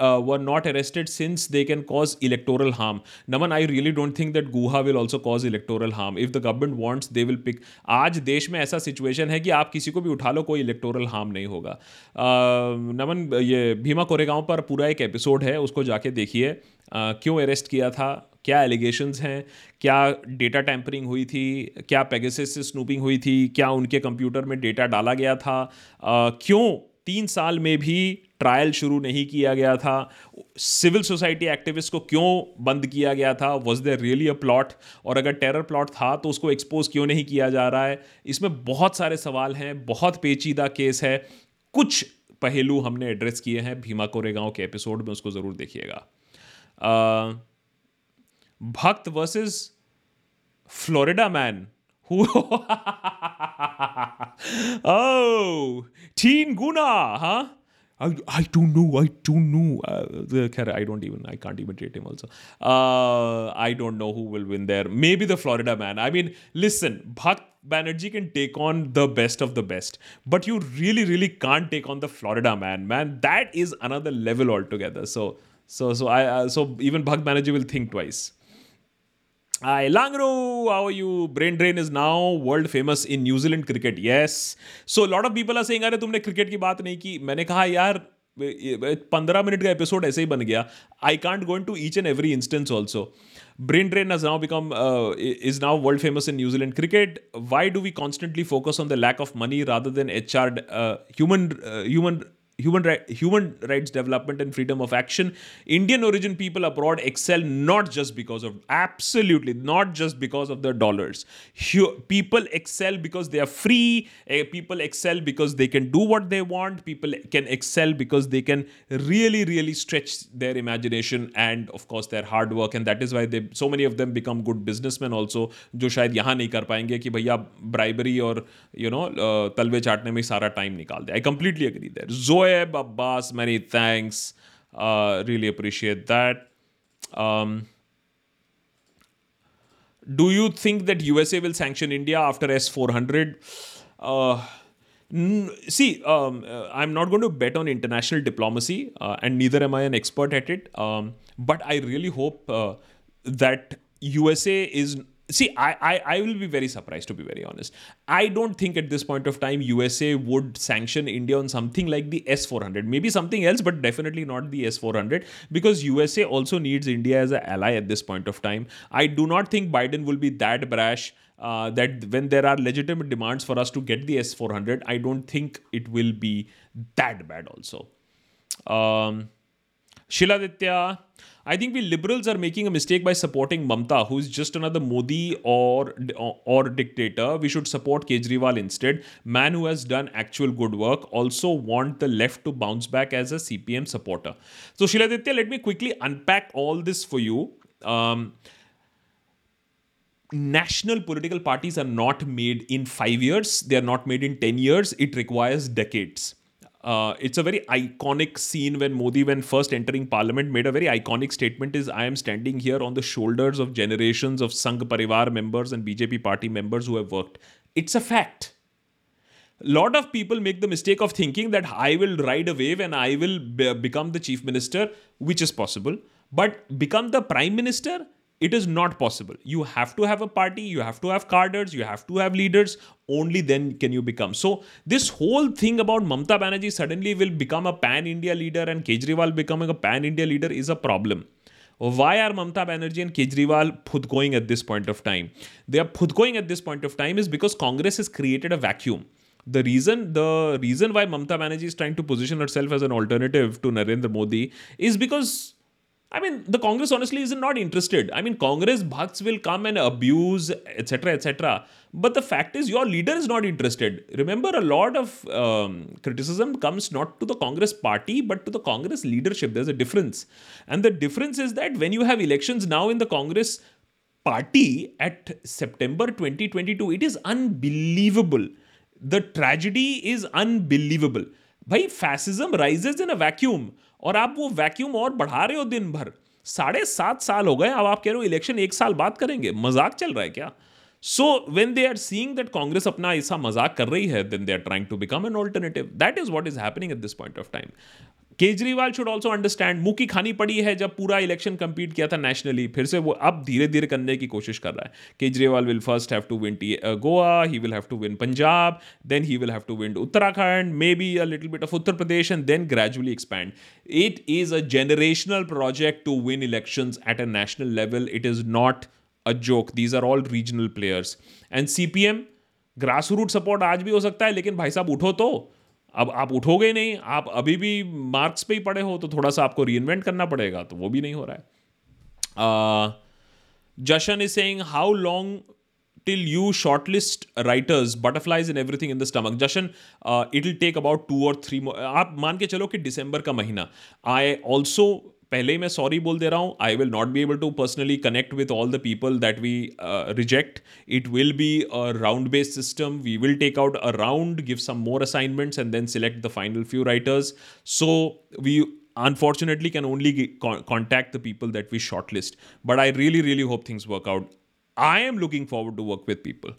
were not arrested since they can cause electoral harm Naman I really don't think that Guha will also cause electoral harm if the government wants they will pick आज देश में ऐसा situation है कि आप किसी को भी उठा लो, कोई इलेक्टोरल हार्म नहीं होगा। uh, नमन ये भीमा कोरेगांव पर पूरा एक एपिसोड है, उसको जाके देखिए। uh, क्यों अरेस्ट किया था? क्या एलिगेशंस हैं? क्या डेटा टैंपरिंग हुई थी? क्या पेगसिस से स्नूपिंग हुई थी? क्या उनके कंप्यूटर में डेटा डाला गया था? आ, क्यों तीन साल में भी ट्रायल शुरू नहीं किया गया था? सिविल सोसाइटी एक्टिविस्ट को क्यों बंद किया गया था? Was there really a plot और अगर टेरर प्लॉट था तो उसको एक्सपोज क्यों नहीं किया जा रहा है? इसमें बहुत सारे सवाल हैं बहुत पेचीदा केस है। कुछ पहलू हमने एड्रेस किए हैं भीमा कोरेगांव के एपिसोड में उसको ज़रूर देखिएगा। Bhakt versus Florida man. [laughs] Oh, Teen Guna, huh? I, I don't know. I don't know. Uh, uh I don't even. I can't even rate him. Also, uh, I don't know who will win there. Maybe the Florida man. I mean, listen, Bhakt Banerjee can take on the best of the best, but you really, really can't take on the Florida man. Man, that is another level altogether. So, so, so I, uh, so even Bhakt Banerjee will think twice. Hi, Langro. How are you? Brain Drain is now world famous in New Zealand cricket. Yes. So a lot of people अरे तुमने cricket की बात नहीं की मैंने कहा यार पंद्रह मिनट का एपिसोड ऐसे ही बन गया I can't going to each and every instance also brain drain has now become is now world famous in New Zealand cricket why do we constantly focus on the lack of money rather than H R human human human, right, human rights development and freedom of action. Indian origin people abroad excel not just because of, absolutely, not just because of the dollars. People excel because they are free. Eh, people excel because they can do what they want. People can excel because they can really, really stretch their imagination and, of course, their hard work. And that is why they so many of them become good businessmen also, जो शायद यहाँ नहीं कर पाएंगे कि भैया bribery और you know तलवे चाटने में सारा टाइम निकाल दे I completely agree there Joe Abbas, many thanks. Uh, really appreciate that. Um, do you think that USA will sanction India after S400? Uh, see, um, uh, I'm not going to bet on international diplomacy, uh, and neither am I an expert at it. Um, but I really hope uh, that USA is see I, I i will be very surprised to be very honest. I don't think at this point of time usa would sanction india on something like the s400 maybe something else but definitely not the s400 because usa also needs india as an ally at this point of time. I do not think biden will be that brash uh, that when there are legitimate demands for us to get the s400 i don't think it will be that bad also. Um, Shiladitya, I think we liberals are making a mistake by supporting Mamta, who is just another Modi or, or dictator. We should support Kejriwal instead. Man who has done actual good work. Also want the left to bounce back as a CPM supporter. So Shiladitya, let me quickly unpack all this for you. Um, national political parties are not made in five years, they are not made in 10 years. It requires decades. Uh, it's a very iconic scene when Modi, when first entering parliament, made a very iconic statement is I am standing here on the shoulders of generations of Sangh Parivar members and BJP party members who have worked. It's a fact. Lot of people make the mistake of thinking that I will ride a wave and I will be- become the chief minister, which is possible. But become the prime minister, it is not possible. You have to have a party, you have to have carders, you have to have leaders. Only then can you become. So, this whole thing about Mamta Banerjee suddenly will become a pan India leader and Kejriwal becoming a pan India leader is a problem. Why are Mamta Banerjee and Kejriwal going at this point of time? They are going at this point of time is because Congress has created a vacuum the reason the reason why Mamta Banerjee is trying to position herself as an alternative to Narendra Modi is because I mean, the Congress honestly is not interested. I mean, Congress bhakts will come and abuse, etc., etc. But the fact is, your leader is not interested. Remember, a lot of um, criticism comes not to the Congress party, but to the Congress leadership. There's a difference. And the difference is that when you have elections now in the Congress party at September 2022, it is unbelievable. The tragedy is unbelievable. By fascism rises in a vacuum और आप वो vacuum और बढ़ा रहे हो दिन भर साढ़े सात साल हो गए, अब आप कह रहे हो इलेक्शन एक साल बाद करेंगे। मज़ाक चल रहा है क्या? So when they are seeing that Congress अपना ऐसा मज़ाक कर रही है then they are trying to become an alternative that is what is happening at this point of time Kejriwal should also understand मुँह की खानी पड़ी है जब पूरा इलेक्शन कंपीट किया था नेशनली फिर से वो अब धीरे धीरे करने की कोशिश कर रहा है। Kejriwal will first have to win Goa he will have to win Punjab then he will have to win Uttarakhand maybe a little bit of Uttar Pradesh and then gradually expand it is a generational project to win election at a national level it is not a joke these are all regional players and C P M grass root support आज भी हो सकता है, लेकिन भाई साहब उठो तो। अब आप उठोगे ही नहीं, आप अभी भी मार्क्स पे ही पड़े हो तो थोड़ा सा आपको रीइन्वेंट करना पड़ेगा तो वो भी नहीं हो रहा है। Jashan is saying how long till you short list writers butterflies in everything in the stomach Jashan it will take about two और थ्री आप मान के चलो कि दिसंबर का महीना। आई ऑल्सो पहले ही मैं सॉरी बोल दे रहा हूँ। I will not be able to personally connect with all the people that we reject it will be a round based system we will take out a round give some more assignments and then select the final few writers so we unfortunately can only contact the people that we short list but I really really hope things work out I am looking forward to work with people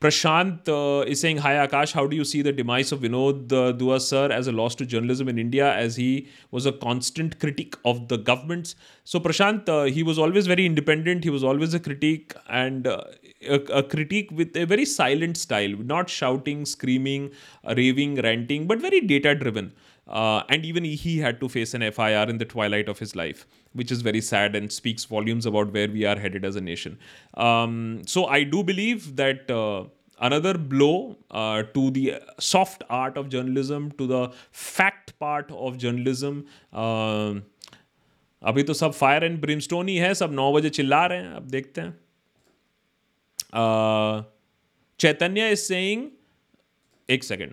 Prashant uh, is saying, Hi Akash, how do you see the demise of Vinod uh, Dua sir as a loss to journalism in India as he was a constant critic of the governments? So, Prashant, uh, he was always very independent, he was always a critic and uh, a, a, critique with a very silent style, not shouting, screaming, raving, ranting, but very data driven. Uh, and even he had to face an FIR in the twilight of his life, which is very sad and speaks volumes about where we are headed as a nation. Um, so I do believe that uh, another blow uh, to the soft art of journalism, to the fact part of journalism. Uh, अभी तो सब fire and Brimstone ही है सब नौ बजे चिल्ला रहे हैं अब देखते हैं चैतन्य इज सेइंग एक सेकेंड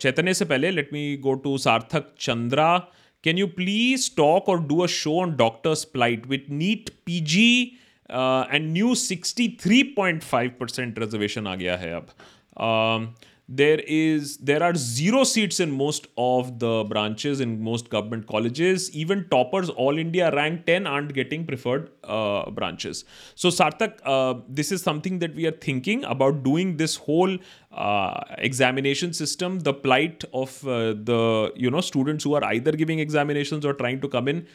चैतन्य से पहले let me go to Sarthak Chandra. Can you please talk और do a show on doctors plight with NEET P G and new sixty three point five percent reservation आ गया है अब. Um, there is there are zero seats in most of the branches in most government colleges. Even toppers all india rank 10 aren't getting preferred uh, branches. So sarthak uh, this is something that we are thinking about doing this whole uh, examination system the plight of uh, the you know students who are either giving examinations or trying to come in.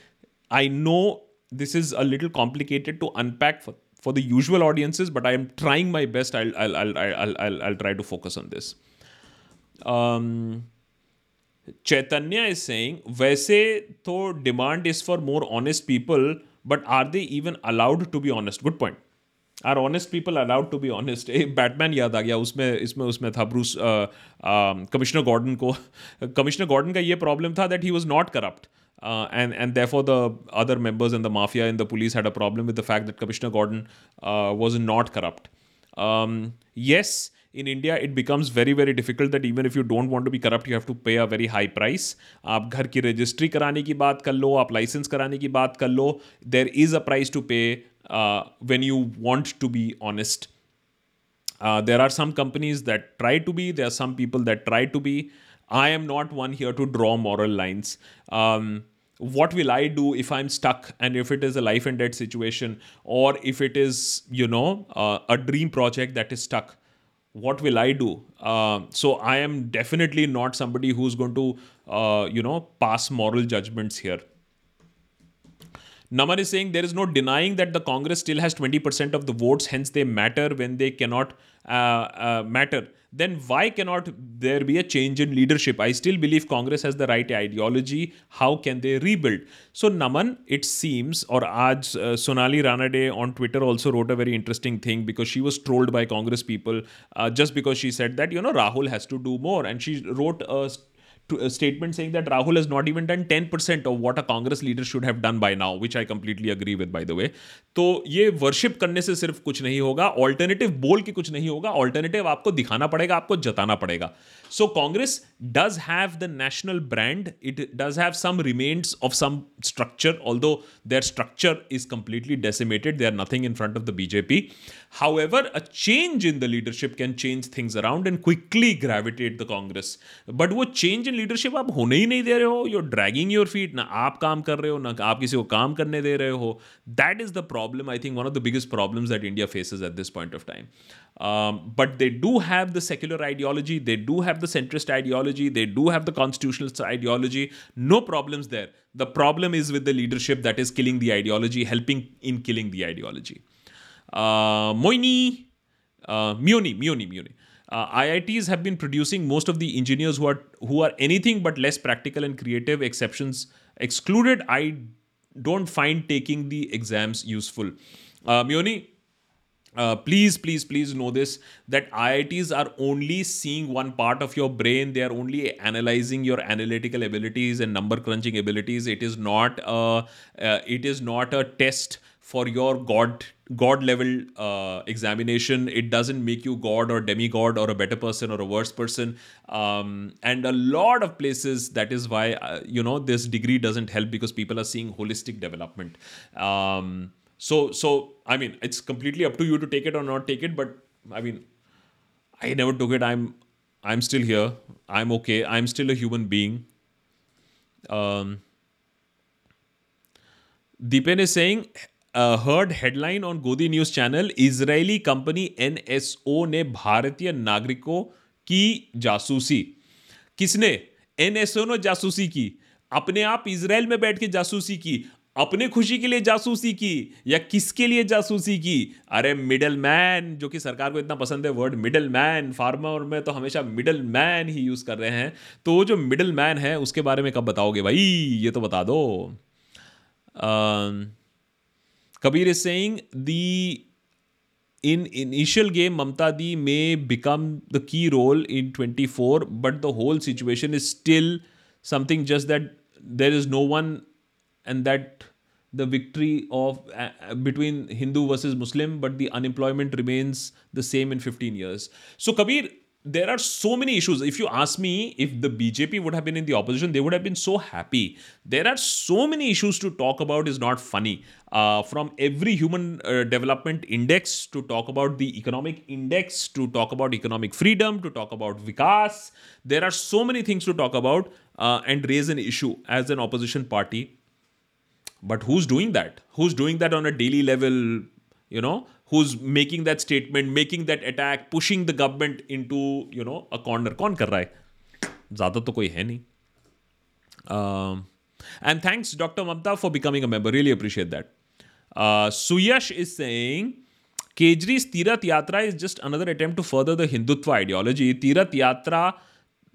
I know this is a little complicated to unpack for for the usual audiences, but I am trying my best. I'll I'll I'll I'll I'll, I'll try to focus on this. Um, Chaitanya is saying, वैसे तो demand is for more honest people, but are they even allowed to be honest? Good point. Are honest people allowed to be honest एक Batman याद आ गया उसमें इसमें उसमें था ब्रूस कमिश्नर गॉर्डन को कमिश्नर गॉर्डन का ये प्रॉब्लम था that he was not corrupt uh, and and therefore the other members in the mafia and the police had a problem with the fact that Commissioner Gordon uh, was not corrupt. Um, yes, in India it becomes very very difficult that even if you don't want to be corrupt you have to pay a very high price आप घर की registry कराने की बात कर लो आप licence कराने की बात कर लो there is a price to pay when you want to be honest uh, there are some companies that try to be there are some people that try to be i am not one here to draw moral lines um, what will I do if I'm stuck and if it is a life and death situation or if it is, you know, uh, a dream project that is stuck? What will I do? Uh, so I am definitely not somebody who's going to, uh, you know, pass moral judgments here. Naman is saying there is no denying that the Congress still has 20% of the votes, hence they matter when they cannot uh, uh, matter then why cannot there be a change in leadership? I still believe Congress has the right ideology. How can they rebuild? So, Naman, it seems, or Aj uh, Sonali Ranade on Twitter also wrote a very interesting thing because she was trolled by Congress people uh, just because she said that, you know, Rahul has to do more. And she wrote a a statement saying that Rahul has not even done 10% of what a Congress leader should have done by now, which I completely agree with, by the way. तो ये worship करने से सिर्फ़ कुछ नहीं होगा alternative बोल के कुछ नहीं होगा ऑल्टरनेटिव आपको दिखाना पड़ेगा आपको जताना पड़ेगा so Congress Does have the national brand it does have some remains of some structure although their structure is completely decimated they are nothing in front of the BJP However, a change in the leadership can change things around and quickly gravitate the Congress. But वो change in leadership आप होने ही नहीं दे रहे हो you're dragging your feet ना आप काम कर रहे हो ना आप किसी को काम करने दे रहे हो that is the problem I think one of the biggest problems that India faces at this point of time. Um, but they do have the secular ideology, they do have the centrist ideology, they do have the constitutionalist ideology. No problems there. The problem is with the leadership that is killing the ideology, helping in killing the ideology. Uh, Moini, uh, Mioni, Mioni, Mioni. Uh, IITs have been producing most of the engineers who are who are anything but less practical and creative. Exceptions excluded. I don't find taking the exams useful. Uh, uh, please, please, please know this that IITs are only seeing one part of your brain. They are only analyzing your analytical abilities and number crunching abilities. It is not a, uh, it is not a test for your god god level uh, examination it doesn't make you god or demigod or a better person or a worse person um, and a lot of places that is why uh, you know this degree doesn't help because people are seeing holistic development um, so so i mean it's completely up to you to take it or not take it but i mean i never took it i'm i'm still here i'm okay i'm still a human being um, Deepen is saying heard headline on Godi news channel Israeli company NSO ने भारतीय नागरिकों की जासूसी किसने NSO ने जासूसी की अपने आप इसराइल में बैठ के जासूसी की अपने खुशी के लिए जासूसी की या किसके लिए जासूसी की? अरे मिडल मैन जो कि सरकार को इतना पसंद है वर्ड मिडल मैन फार्मर में तो हमेशा मिडल मैन ही यूज़ कर रहे हैं। तो वो जो मिडल मैन है, उसके बारे में कब बताओगे भाई? ये तो बता दो। Kabir is saying the in initial game Mamata di may become the key role in twenty four but the whole situation is still something just that there is no one and that the victory of uh, between Hindu versus Muslim, but the unemployment remains the same in 15 years. So Kabir, there are so many issues. If you ask me, if the BJP would have been in the opposition, they would have been so happy. There are so many issues to talk about, is not funny. Uh, from every human uh, development index to talk about the economic index, to talk about economic freedom, to talk about vikas. There are so many things to talk about uh, and raise an issue as an opposition party But who's doing that? Who's doing that on a daily level? You know, who's making that statement, making that attack, pushing the government into you know a corner. कौन कर रहा है ज़्यादा तो कोई है नहीं and thanks Dr. Mamta for becoming a member. Really appreciate that. Uh, Suyash is saying Kejri's Tirath Yatra is just another attempt to further the Hindutva ideology. Tirath Yatra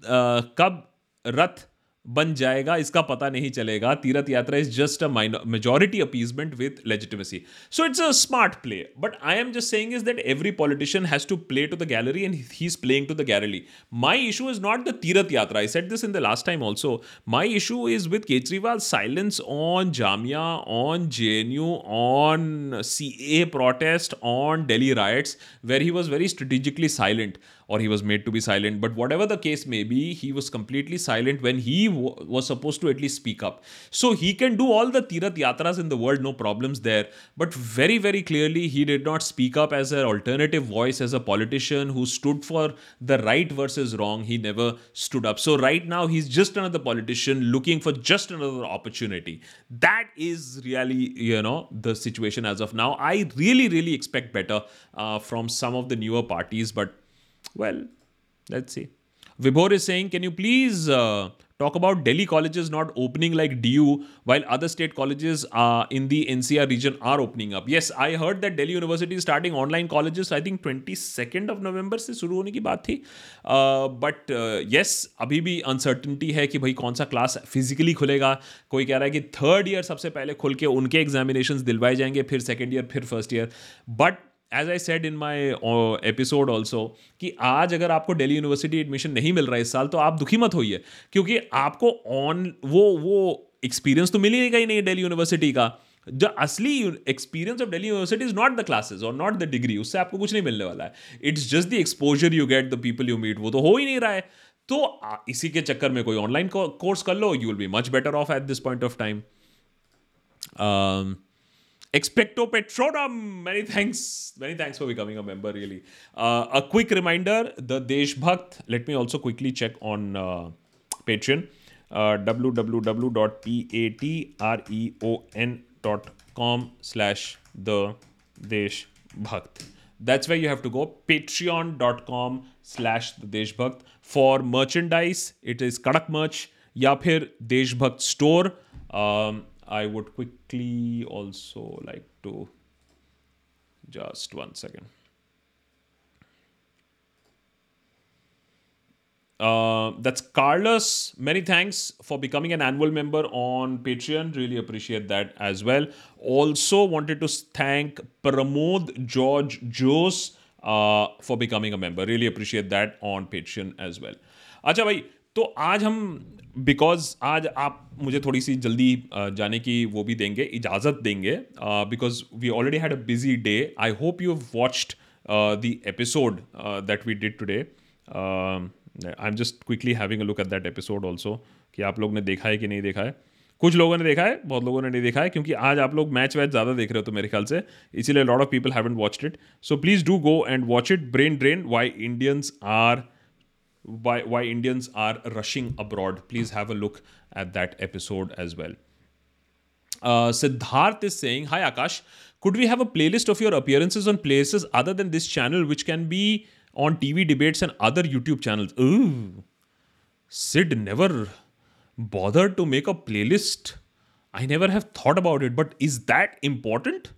uh, कब रथ बन जाएगा, इसका पता नहीं चलेगा। Tirth Yatra is just a majority appeasement with legitimacy so it's a smart play but I am just saying is that every politician has to play to the gallery and he is playing to the gallery my issue is not the Tirth Yatra I said this in the last time also my issue is with Kejriwal silence on Jamia on J N U on C A protest on Delhi riots where he was very strategically silent or he was made to be silent. But whatever the case may be, he was completely silent when he w- was supposed to at least speak up. So he can do all the Tirath Yatras in the world, no problems there. But very, very clearly, he did not speak up as an alternative voice, as a politician who stood for the right versus wrong. He never stood up. So right now, he's just another politician looking for just another opportunity. That is really, you know, the situation as of now. I really, really expect better uh, from some of the newer parties, but well, let's see. Vibhor is saying, can you please uh, talk about Delhi colleges not opening like DU while other state colleges uh, in the NCR region are opening up? Yes, I heard that Delhi University is starting online colleges. I think 22nd of November से शुरू होने की बात थी but yes अभी भी uncertainty है कि भाई कौन सा क्लास फिजिकली खुलेगा कोई कह रहा है कि थर्ड ईयर सबसे पहले खुल के उनके एग्जामिनेशन दिलवाए जाएँगे फिर सेकेंड ईयर फिर first year but as I said in my episode also कि आज अगर आपको दिल्ली यूनिवर्सिटी एडमिशन नहीं मिल रहा है इस साल तो आप दुखी मत होइए। क्योंकि आपको ऑन वो वो एक्सपीरियंस तो मिलेगा ही नहीं दिल्ली यूनिवर्सिटी का। जो असली experience of Delhi university is not the classes और नॉट द डिग्री उससे आपको कुछ नहीं मिलने वाला है। It's just the exposure you get the people you meet वो तो हो ही नहीं रहा है। तो इसी के चक्कर में कोई ऑनलाइन कोर्स कर लो you will be much better off at this point of time Expecto Petrorum. Many thanks. Many thanks for becoming a member, really. Uh, a quick reminder the Deshbhakt. Let me also quickly check on uh, Patreon. Uh, www.patreon.com slash the Deshbhakt. That's where you have to go. Patreon.com slash the Deshbhakt. For merchandise, it is Kadak merch या फिर देशभक्त store I would quickly also like to just one second. Uh, that's Carlos. Many thanks for becoming an annual member on Patreon. Really appreciate that as well. Also, wanted to thank Pramod George Jose uh, for becoming a member. Really appreciate that on Patreon as well. अच्छा भाई तो आज हम because आज आप मुझे थोड़ी सी जल्दी जाने की वो भी देंगे, इजाज़त देंगे because we already had a busy day I hope you watched the episode that we did today I am just quickly having a look at that episode also कि आप लोग ने देखा है कि नहीं देखा है? कुछ लोगों ने देखा है, बहुत लोगों ने नहीं देखा है, क्योंकि आज आप लोग मैच वैच ज़्यादा देख रहे हो तो मेरे ख्याल से, इसीलिए lot of people haven't watched it so please do go and watch it brain drain why Indians are why why Indians are rushing abroad. Please have a look at that episode as well. Uh, Siddharth is saying, Hi Akash, could we have a playlist of your appearances on places other than this channel, which can be on TV debates and other YouTube channels? Ooh, Sid never bothered to make a playlist. I never have thought about it, but is that important?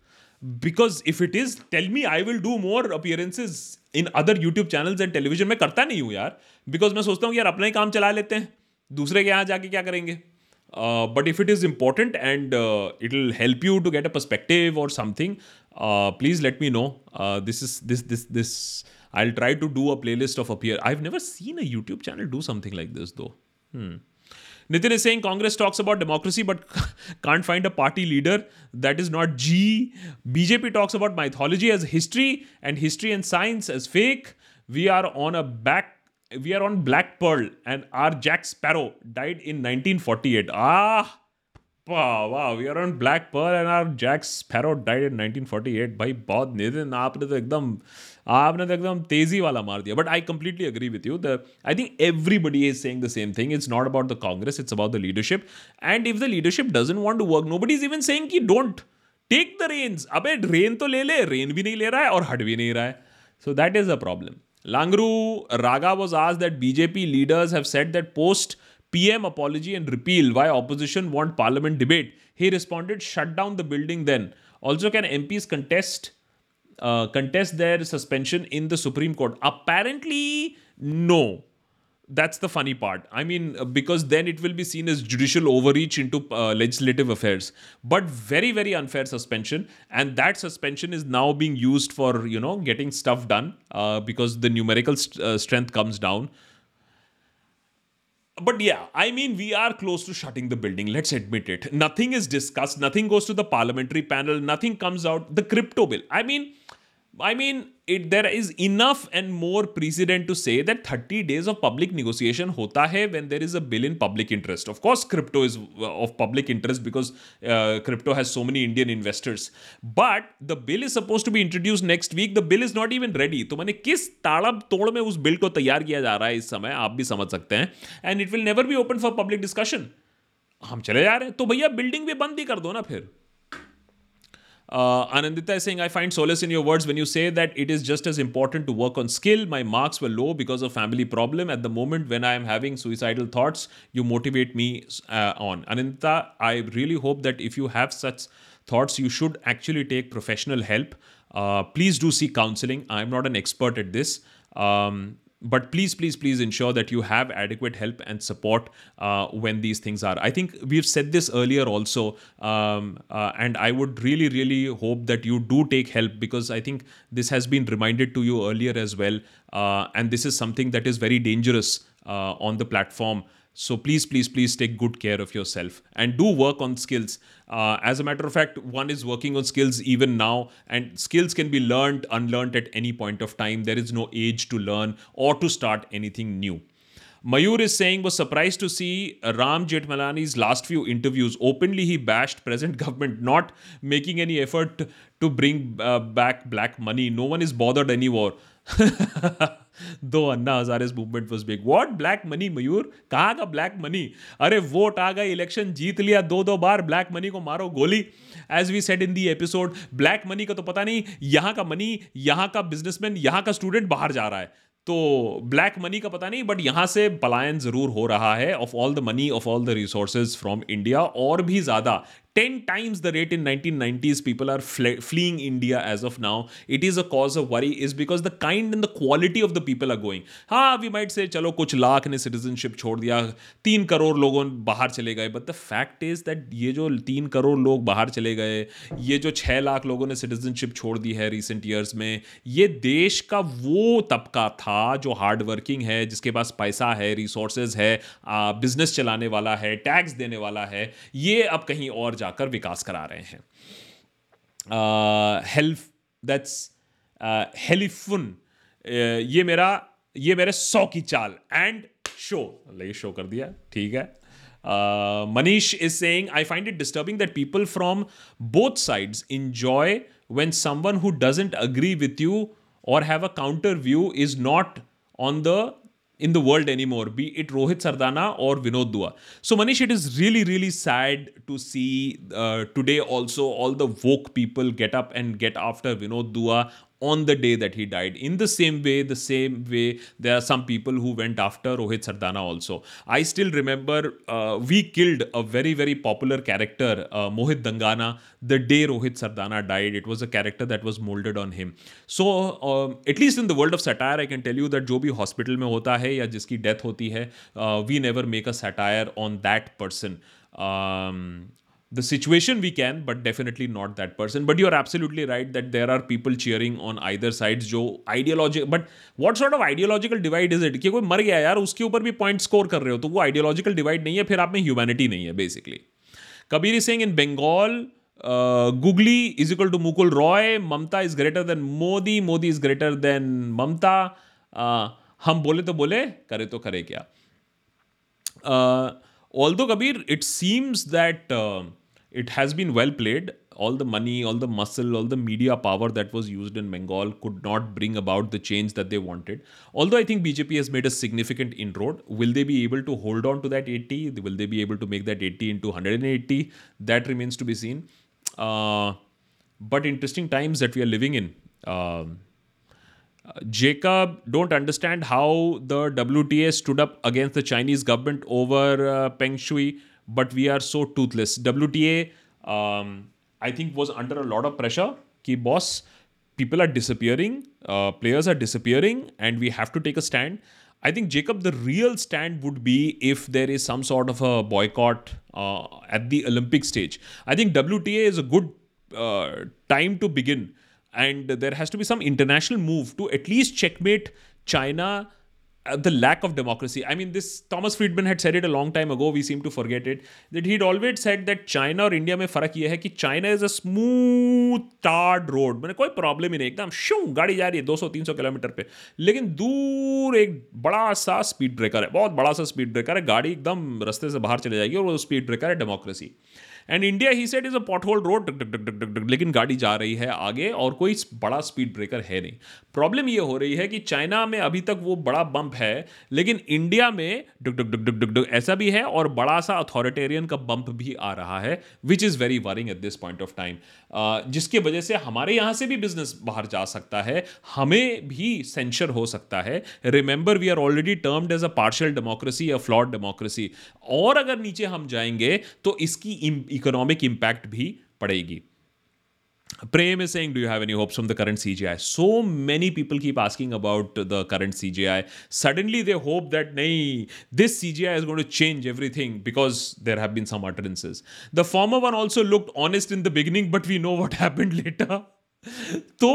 Because if it is, tell me, I will do more appearances in other YouTube channels and television में करता नहीं हूँ यार। Because मैं सोचता हूँ यार अपना ही काम चला लेते हैं। दूसरे के यहाँ जाके क्या करेंगे? But if it is important and it will help you to get a perspective और something please let me know this is this this this I try to do a playlist of appear I have never seen a YouTube channel do something like this though Nitin is saying Congress talks about democracy but [laughs] can't find a party leader. That is not G. BJP talks about mythology as history and history and science as fake. We are on a back. We are on Black Pearl and our Jack Sparrow died in 1948. Ah, wow, wow. We are on Black Pearl and our Jack Sparrow died in 1948. भाई बहुत नितिन आपने तो एकदम आपने तो एकदम तेज़ी वाला मार दिया but I completely agree with you the I think everybody is saying the same thing it's not about the Congress it's about the leadership and if the leadership doesn't want to work nobody is even saying कि don't take the reins अबे rein तो ले ले rain भी नहीं ले रहा है और हट भी नहीं रहा है so that is a problem Langru Raga was asked that BJP leaders have said that post PM apology and repeal, why opposition want parliament debate? He responded, shut down the building then. Also, can MPs contest uh, contest their suspension in the Supreme Court? Apparently, no. that's the funny part. I mean, uh, because then it will be seen as judicial overreach into uh, legislative affairs. But very, very unfair suspension, and that suspension is now being used for you know getting stuff done uh, because the numerical st- uh, strength comes down. But yeah, I mean, we are close to shutting the building. Let's admit it. Nothing is discussed. Nothing goes to the parliamentary panel. Nothing comes out. The crypto bill. I mean, I mean, it, there is enough and more precedent to say that 30 days of public negotiation hota hai when there is a bill in public interest. Of course, crypto is uh, of public interest because uh, crypto has so many Indian investors. But the bill is supposed to be introduced next week. The bill is not even ready. तो मैंने किस ताड़ब तोड़ में उस bill को तैयार किया जा रहा है इस समय आप भी समझ सकते हैं and it will never be open for public discussion हम चले जा रहे हैं तो भैया बिल्डिंग भी बंद ही कर दो ना फिर Uh, Anandita is saying, I find solace in your words when you say that it is just as important to work on skill. My marks were low because of family problem. At the moment when I am having suicidal thoughts, you motivate me uh, on. Anandita, I really hope that if you have such thoughts, you should actually take professional help. Uh, please do seek counseling. I'm not an expert at this. Um, but please please please ensure that you have adequate help and support uh, when these things are. I think we've said this earlier also um, uh, and i would really really hope that you do take help because i think this has been reminded to you earlier as well uh, and this is something that is very dangerous uh, on the platform so please, please, please take good care of yourself and do work on skills. Uh, as a matter of fact, one is working on skills even now, and skills can be learned, unlearned at any point of time. There is no age to learn or to start anything new. Mayur is saying was surprised to see Ram Jethmalani's last few interviews. Openly, he bashed present [laughs] government, not making any effort to bring uh, back black money. No one is bothered anymore. [laughs] दो Anna Hazare movement was big what black money Mayur? कहाँ का black money अरे vote आ गए election जीत लिया दो दो बार ब्लैक मनी को मारो गोली। As we said in the episode black money का तो पता नहीं, यहाँ का मनी यहाँ का बिजनेसमैन यहाँ का स्टूडेंट बाहर जा रहा है। तो ब्लैक मनी का पता नहीं बट यहाँ से पलायन ज़रूर हो रहा है of all the money of all the resources from India और भी ज़्यादा। Ten times the rate in nineteen nineties people are fleeing India as of now it is a cause of worry is because the kind and the quality of the people are going हाँ we might say चलो, कुछ लाख ने citizenship छोड़ दिया, तीन करोड़ लोगों बाहर चले गए. But the fact is that ये जो तीन करोड़ लोग बाहर चले गए, ये जो छः लाख लोगों ने सिटीजनशिप छोड़ दी है रिसेंट ईयर्स में, ये देश का वो तबका था जो हार्डवर्किंग है, जिसके पास पैसा है रिसोर्सेज है बिज़नेस चलाने वाला है टैक्स देने वाला है, ये अब कहीं और जाकर विकास करा रहे हैं। हेल्फ दैट्स हेलिफुन ये मेरा, ये मेरे सौ की चाल एंड शो ये शो कर दिया, ठीक है। Manish is saying I find it disturbing that people from both sides enjoy when someone who doesn't agree with you or have a counter view is not on the in the world anymore, be it Rohit Sardana or Vinod Dua. So, Manish, it is really, really sad to see uh, today also all the woke people get up and get after Vinod Dua on the day that he died. In the same way, the same way, there are some people who went after Rohit Sardana also. I still remember uh, we killed a very, very popular character, uh, Mohit Dangana, the day Rohit Sardana died. It was a character that was molded on him. So, um, at least in the world of satire, I can tell you that जो भी hospital में होता है या जिसकी death होती है, uh, we never make a satire on that person. Um, the situation we can but definitely not that person but you're absolutely right that there are people cheering on either sides जो ideology but what sort of ideological divide is it कि कोई मर गया यार उसके ऊपर भी point score कर रहे हो तो वो आइडियोलॉजिकल डिवाइड नहीं है फिर आप में ह्यूमैनिटी नहीं है basically Kabir Singh in Bengal googly is equal to Mukul Roy Mamata is greater than Modi Modi is greater than Mamata हम बोले तो बोले करे तो करे क्या although kabir it seems that uh, it has been well played. All the money all the muscle all the media power that was used in bengal could not bring about the change that they wanted. Although i think bjp has made a significant inroad will they be able to hold on to that 80 will they be able to make that 80 into 180 that remains to be seen. Uh, but interesting times that we are living in um, Jacob don't understand how the WTA stood up against the Chinese government over uh, Peng Shui but we are so toothless. WTA, um, I think, was under a lot of pressure. Ki boss, people are disappearing, uh, players are disappearing, and we have to take a stand. I think Jacob, the real stand would be if there is some sort of a boycott uh, at the Olympic stage. I think WTA is a good uh, time to begin, and there has to be some international move to at least checkmate China uh, the lack of democracy. I mean, this Thomas Friedman had said it a long time ago. We seem to forget it. That he'd always said that China और India में फ़र्क ये है कि China is a smooth tarred road मैंने कोई problem ही नहीं एकदम शू गाड़ी जा रही है 200-300 किलोमीटर पे लेकिन दूर एक बड़ा सा स्पीड ब्रेकर है बहुत बड़ा सा स्पीड ब्रेकर है गाड़ी एकदम रस्ते से बाहर चले जाएगी और वो स्पीड ब्रेकर है democracy and India he said is a pothole road लेकिन गाड़ी जा रही है आगे और कोई बड़ा स्पीड ब्रेकर है नहीं। प्रॉब्लम ये हो रही है कि चाइना में अभी तक वो बड़ा बम्प है, लेकिन इंडिया में डुक डुक डुक डुक डुक डुक ऐसा भी है और बड़ा सा अथॉरिटेरियन का बम्प भी आ रहा है which is very worrying at this point of time जिसकी वजह से हमारे यहाँ से भी बिज़नेस बाहर जा सकता है, हमें भी सेंशर हो सकता है। Remember we are already termed as a partial democracy a flawed democracy और अगर नीचे हम जाएँगे तो इसकी इकोनॉमिक इंपैक्ट भी पड़ेगी। Prem is saying do you have any hopes from the current C G I so many people keep asking about the current C G I suddenly they hope that नहीं this C G I is going to change everything because there have been some utterances the former one also look honest in the beginning but we know what happen later [laughs] तो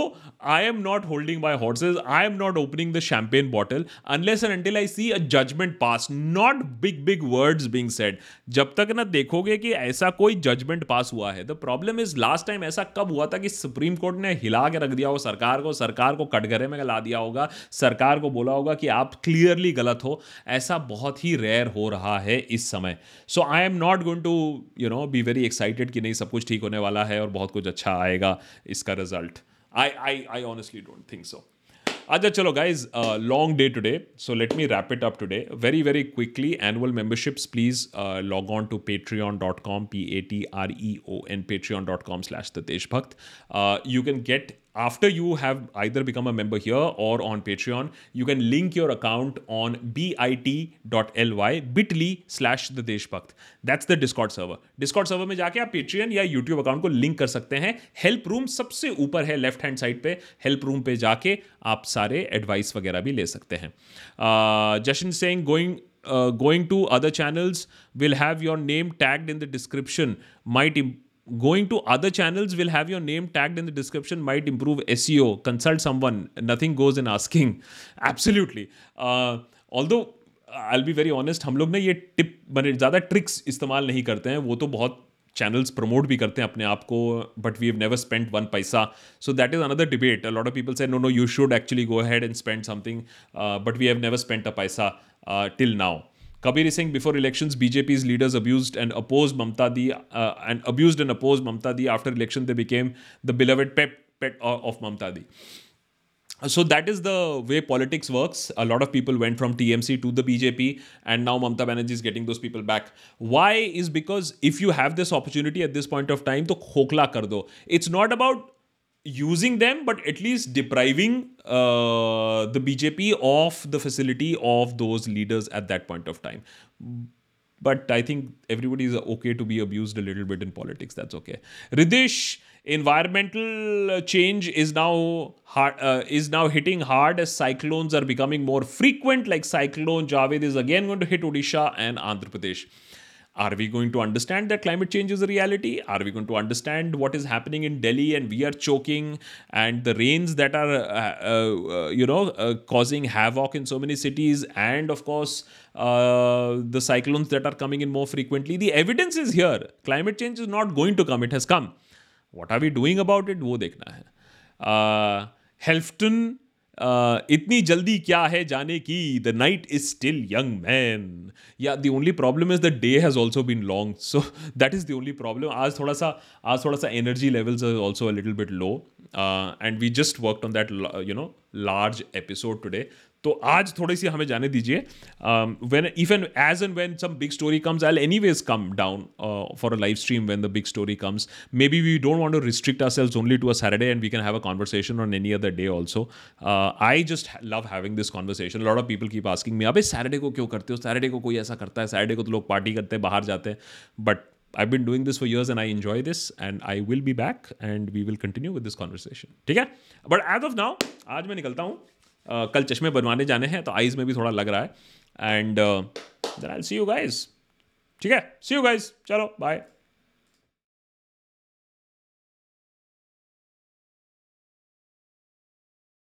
I am not holding my horses I am not opening the champagne bottle unless and until I see a judgement pass not big big words being said जब तक ना देखोगे कि ऐसा कोई judgement pass हुआ है. The problem is last time ऐसा कब हुआ था कि सुप्रीम कोर्ट ने हिला के रख दिया हो सरकार को? सरकार को कटघरे में ला दिया होगा. सरकार को बोला होगा कि आप क्लियरली गलत हो. ऐसा बहुत ही रेयर हो रहा है इस समय. So I am not going to you know be very excited कि नहीं, सब कुछ ठीक होने वाला है और बहुत कुछ अच्छा आएगा. इसका result result. I, I, I honestly don't think so. Aja chalo guys, uh, long day today. So let me wrap it up today. Very, very quickly, annual memberships, please uh, log on to patreon.com, P-A-T-R-E-O-N, patreon.com slash the. Uh, you can get after you have either become a member here or on Patreon, you can link your account on bit.ly bit.ly slash the Deshbhakt. That's the Discord server. Discord server में जाके आप Patreon या YouTube account को link कर सकते हैं help room सबसे ऊपर है लेफ़्ट हैंड साइड पे हेल्प रूम पे जाके आप सारे एडवाइस वगैरह भी ले सकते हैं Jashan saying going uh, to other channels will have your name tagged in the description might imp- going to other channels will have your name tagged in the description might improve seo consult someone nothing goes in asking [laughs] absolutely uh, although I be very honest हम लोग ना ये tip मैंने ज़्यादा tricks इस्तेमाल नहीं करते हैं वो तो बहुत चैनल्स प्रमोट भी करते हैं अपने आप को but we have never spend one पैसा so that is another debate lot of people say no no you should actually go ahead and spend something but we have never spend a पैसा till now Kabir is saying before elections, BJP's leaders abused and opposed Mamta Di, uh, and abused and opposed Mamta Di. After election, they became the beloved pet, pet of Mamta Di. So that is the way politics works. A lot of people went from TMC to the BJP, and now Mamta Banerjee is getting those people back. Why? Is because if you have this opportunity at this point of time, to khokla kar do. It's not about using them, but at least depriving uh, the BJP of the facility of those leaders at that point of time. But I think everybody is okay to be abused a little bit in politics. That's okay. Ridish, environmental change is now hard, uh, is now hitting hard as cyclones are becoming more frequent. Like cyclone Javed is again going to hit Odisha and Andhra Pradesh. Are we going to understand that climate change is a reality? Are we going to understand what is happening in Delhi and we are choking and the rains that are, uh, uh, uh you know, uh, causing havoc in so many cities and, of course, uh, the cyclones that are coming in more frequently? The evidence is here. Climate change is not going to come, it has come. What are we doing about it? Wo dekhna hai. Helfton इतनी जल्दी क्या है जाने की? The night is still young man या the only problem is the day has also been long so that is the only problem आज थोड़ा सा, आज थोड़ा सा energy levels are also little bit low and we just work on that you know large episode today तो आज थोड़ी सी हमें जाने दीजिए। When even as and when some big story comes I anyways come down for a live stream when the big story comes maybe we don't want to restrict ourselves only to a Saturday and we can have a conversation on any other day also I just love having this conversation lot of people keep asking me अबे Saturday को क्यों करते हो? Saturday को कोई ऐसा करता है? सैटरडे को तो लोग पार्टी करते हैं बाहर जाते हैं. But I've been doing this for years and I enjoy this and I will be back and we will continue with this conversation. ठीक है? But as of now, आज मैं निकलता हूँ। कल चश्मे बनवाने जाने हैं तो आइज़ में भी थोड़ा लग रहा है। एंड सी यू गाइज़ ठीक है? सी यू गाइज़ चलो बाय